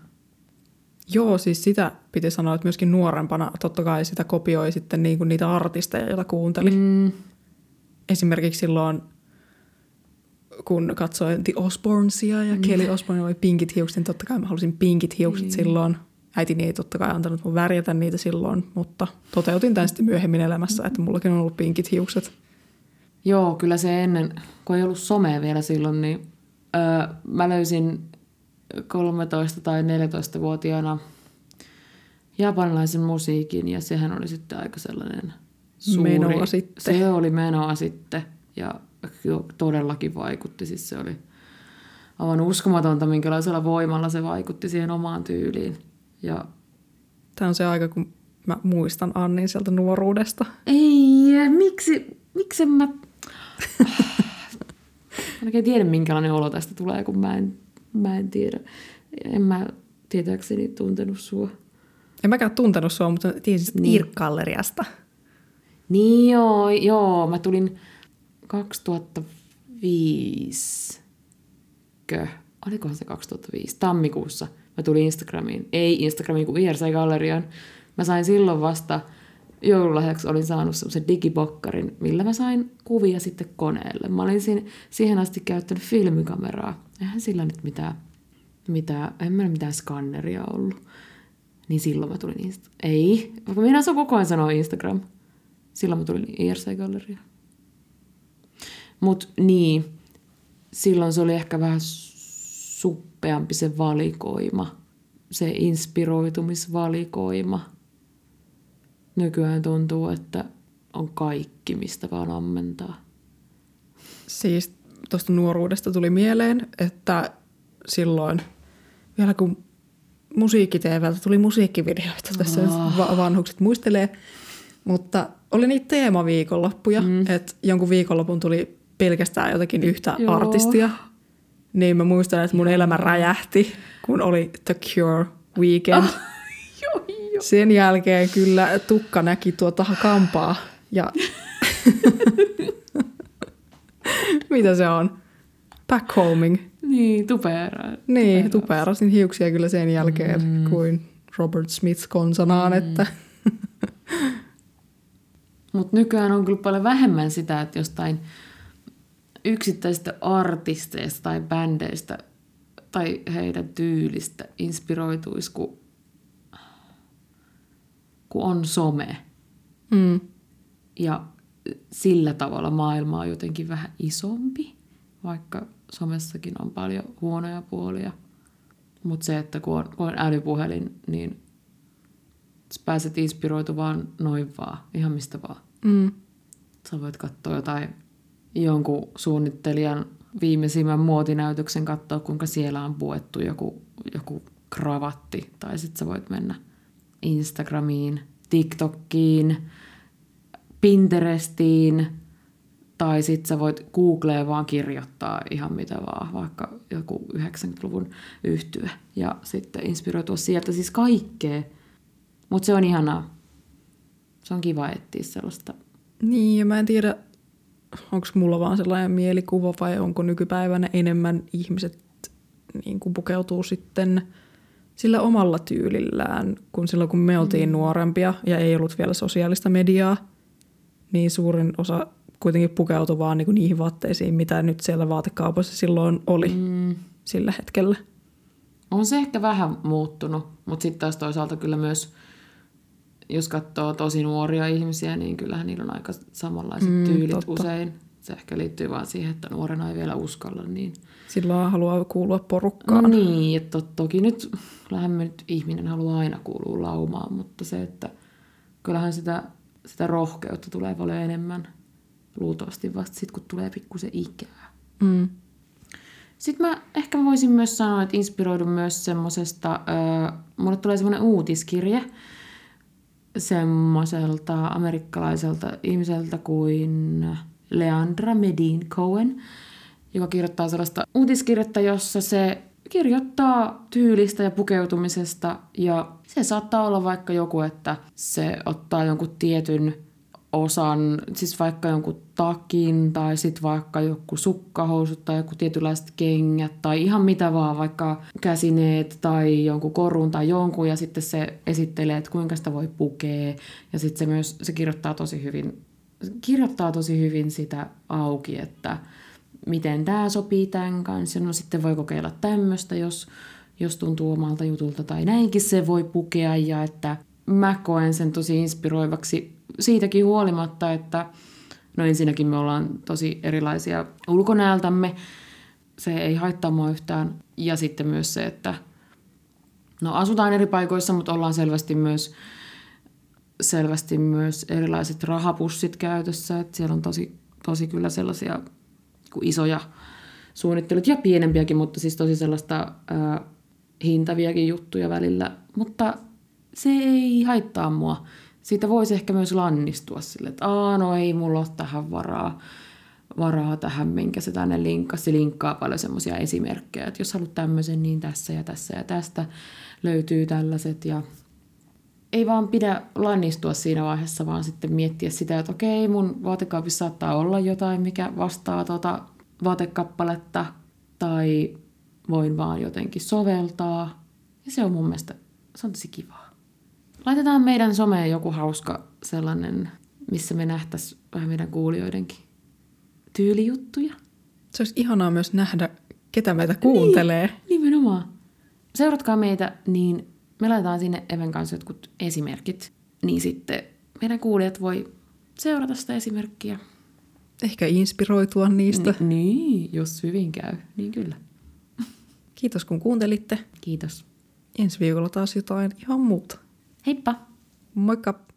Speaker 1: Joo, siis sitä piti sanoa, että myöskin nuorempana totta kai sitä kopioi sitten niin kuin niitä artisteja, joita kuunteli. Mm. Esimerkiksi silloin, kun katsoin The Osbournesia ja mm. Kelly Osbourne oli pinkit hiukset, niin totta kai mä halusin pinkit hiukset mm. silloin. Äitini ei totta kai antanut mun värjätä niitä silloin, mutta toteutin tämän sitten myöhemmin elämässä, että mullakin on ollut pinkit hiukset.
Speaker 2: Joo, kyllä se ennen, kun ei ollut somea vielä silloin, niin öö, mä löysin 13- tai 14-vuotiaana japanilaisen musiikin ja sehän oli sitten aika sellainen suuri.
Speaker 1: Menoa sitten.
Speaker 2: Se oli menoa sitten ja jo todellakin vaikutti. Siis se oli aivan uskomatonta, minkälaisella voimalla se vaikutti siihen omaan tyyliin. Ja
Speaker 1: Tämä on se aika, kun mä muistan Annin sieltä nuoruudesta.
Speaker 2: ei, miksi, miksi mä... Mä en oikein tiedä, minkälainen olo tästä tulee, kun mä en, mä en tiedä. En mä tietääkseni tuntenut sua.
Speaker 1: En mäkään tuntenut sua, mutta tiesin niin. Irk-galleriasta.
Speaker 2: Niin joo, joo. Mä tulin 2005, kö? Olikohan se 2005? Tammikuussa mä tulin Instagramiin. Ei Instagramiin, kuin IRC-galleriaan. Mä sain silloin vasta joululahjaksi olin saanut semmoisen digibokkarin, millä mä sain kuvia sitten koneelle. Mä olin siinä, siihen asti käyttänyt filmikameraa. Eihän sillä nyt mitään, mitään en mä mitään skanneria ollut. Niin silloin mä tulin Insta- Ei, minä se koko ajan sanoa Instagram. Silloin mä tulin IRC-galleriaan. Mut niin, silloin se oli ehkä vähän suppeampi se valikoima, se inspiroitumisvalikoima. Nykyään tuntuu, että on kaikki, mistä vaan ammentaa.
Speaker 1: Siis tuosta nuoruudesta tuli mieleen, että silloin vielä kun musiikki tuli musiikkivideoita, tässä nyt
Speaker 2: Ah.
Speaker 1: va- vanhukset muistelee, mutta oli niitä teemaviikonloppuja, mm. että jonkun viikonlopun tuli pelkästään jotakin yhtä
Speaker 2: Joo.
Speaker 1: artistia. Niin mä muistan, että mun elämä räjähti, kun oli The Cure Weekend.
Speaker 2: Ah, joo, joo.
Speaker 1: Sen jälkeen kyllä tukka näki tuota kampaa ja mitä se on? Backhoming.
Speaker 2: Niin, tupeera.
Speaker 1: Niin, tupeerasin hiuksia kyllä sen jälkeen mm. kuin Robert Smith konsanaan, mm. että...
Speaker 2: Mutta nykyään on kyllä paljon vähemmän sitä, että jostain yksittäisistä artisteista tai bändeistä tai heidän tyylistä inspiroituisi, kun, kun on some.
Speaker 1: Mm.
Speaker 2: Ja sillä tavalla maailma on jotenkin vähän isompi, vaikka somessakin on paljon huonoja puolia. Mutta se, että kun on, kun on älypuhelin, niin sä pääset inspiroitumaan noin vaan, ihan mistä vaan.
Speaker 1: Mm.
Speaker 2: Sä voit katsoa jotain jonkun suunnittelijan viimeisimmän muotinäytöksen, katsoa kuinka siellä on puettu joku, joku kravatti. Tai sitten sä voit mennä Instagramiin, TikTokkiin, Pinterestiin, tai sitten sä voit Googleen vaan kirjoittaa ihan mitä vaan, vaikka joku 90-luvun yhtyä, ja sitten inspiroitua sieltä siis kaikkea. Mutta se on ihanaa. Se on kiva etsiä sellaista.
Speaker 1: Niin, ja mä en tiedä, onko mulla vaan sellainen mielikuva vai onko nykypäivänä enemmän ihmiset niin kuin pukeutuu sitten sillä omalla tyylillään, kun silloin kun me oltiin mm. nuorempia ja ei ollut vielä sosiaalista mediaa, niin suurin osa kuitenkin pukeutui vaan niin kuin niihin vaatteisiin, mitä nyt siellä vaatekaupassa silloin oli mm. sillä hetkellä.
Speaker 2: On se ehkä vähän muuttunut, mutta sitten taas toisaalta kyllä myös, jos katsoo tosi nuoria ihmisiä, niin kyllähän niillä on aika samanlaiset mm, tyylit totta. usein. Se ehkä liittyy vaan siihen, että nuorena ei vielä uskalla. Niin...
Speaker 1: Silloin haluaa kuulua porukkaan.
Speaker 2: No niin, että to, toki nyt, kyllähän nyt ihminen haluaa aina kuulua laumaan, mutta se, että kyllähän sitä, sitä rohkeutta tulee paljon enemmän luultavasti vasta sitten, kun tulee pikkusen ikää.
Speaker 1: Mm.
Speaker 2: Sitten mä ehkä voisin myös sanoa, että inspiroidun myös semmoisesta, äh, mulle tulee semmoinen uutiskirje semmoiselta amerikkalaiselta ihmiseltä kuin Leandra Medin Cohen, joka kirjoittaa sellaista uutiskirjettä, jossa se kirjoittaa tyylistä ja pukeutumisesta. Ja se saattaa olla vaikka joku, että se ottaa jonkun tietyn osan, siis vaikka jonkun takin tai sitten vaikka joku sukkahousut tai joku tietynlaiset kengät tai ihan mitä vaan, vaikka käsineet tai jonkun korun tai jonkun ja sitten se esittelee, että kuinka sitä voi pukea ja sitten se myös, se kirjoittaa tosi hyvin, kirjoittaa tosi hyvin sitä auki, että miten tämä sopii tämän kanssa. No sitten voi kokeilla tämmöistä, jos, jos tuntuu omalta jutulta tai näinkin se voi pukea ja että mä koen sen tosi inspiroivaksi siitäkin huolimatta, että no ensinnäkin me ollaan tosi erilaisia ulkonäöltämme. Se ei haittaa mua yhtään. Ja sitten myös se, että no asutaan eri paikoissa, mutta ollaan selvästi myös, selvästi myös erilaiset rahapussit käytössä. Että siellä on tosi, tosi kyllä sellaisia isoja suunnittelut ja pienempiäkin, mutta siis tosi sellaista ää, hintaviakin juttuja välillä. Mutta se ei haittaa mua siitä voisi ehkä myös lannistua sille, että Aa, no ei mulla ole tähän varaa, varaa tähän, minkä se tänne linkkasi. Se linkkaa paljon semmoisia esimerkkejä, että jos haluat tämmöisen, niin tässä ja tässä ja tästä löytyy tällaiset ja ei vaan pidä lannistua siinä vaiheessa, vaan sitten miettiä sitä, että okei, mun vaatekaapissa saattaa olla jotain, mikä vastaa tuota vaatekappaletta, tai voin vaan jotenkin soveltaa. Ja se on mun mielestä, se on tosi kivaa. Laitetaan meidän someen joku hauska sellainen, missä me nähtäisiin vähän meidän kuulijoidenkin tyylijuttuja.
Speaker 1: Se olisi ihanaa myös nähdä, ketä meitä kuuntelee.
Speaker 2: Niin, nimenomaan. Seuratkaa meitä, niin me laitetaan sinne Even kanssa jotkut esimerkit. Niin sitten meidän kuulijat voi seurata sitä esimerkkiä.
Speaker 1: Ehkä inspiroitua niistä.
Speaker 2: Ni- niin, jos hyvin käy, niin kyllä.
Speaker 1: Kiitos kun kuuntelitte.
Speaker 2: Kiitos.
Speaker 1: Ensi viikolla taas jotain ihan muuta.
Speaker 2: Heippa!
Speaker 1: Moikka!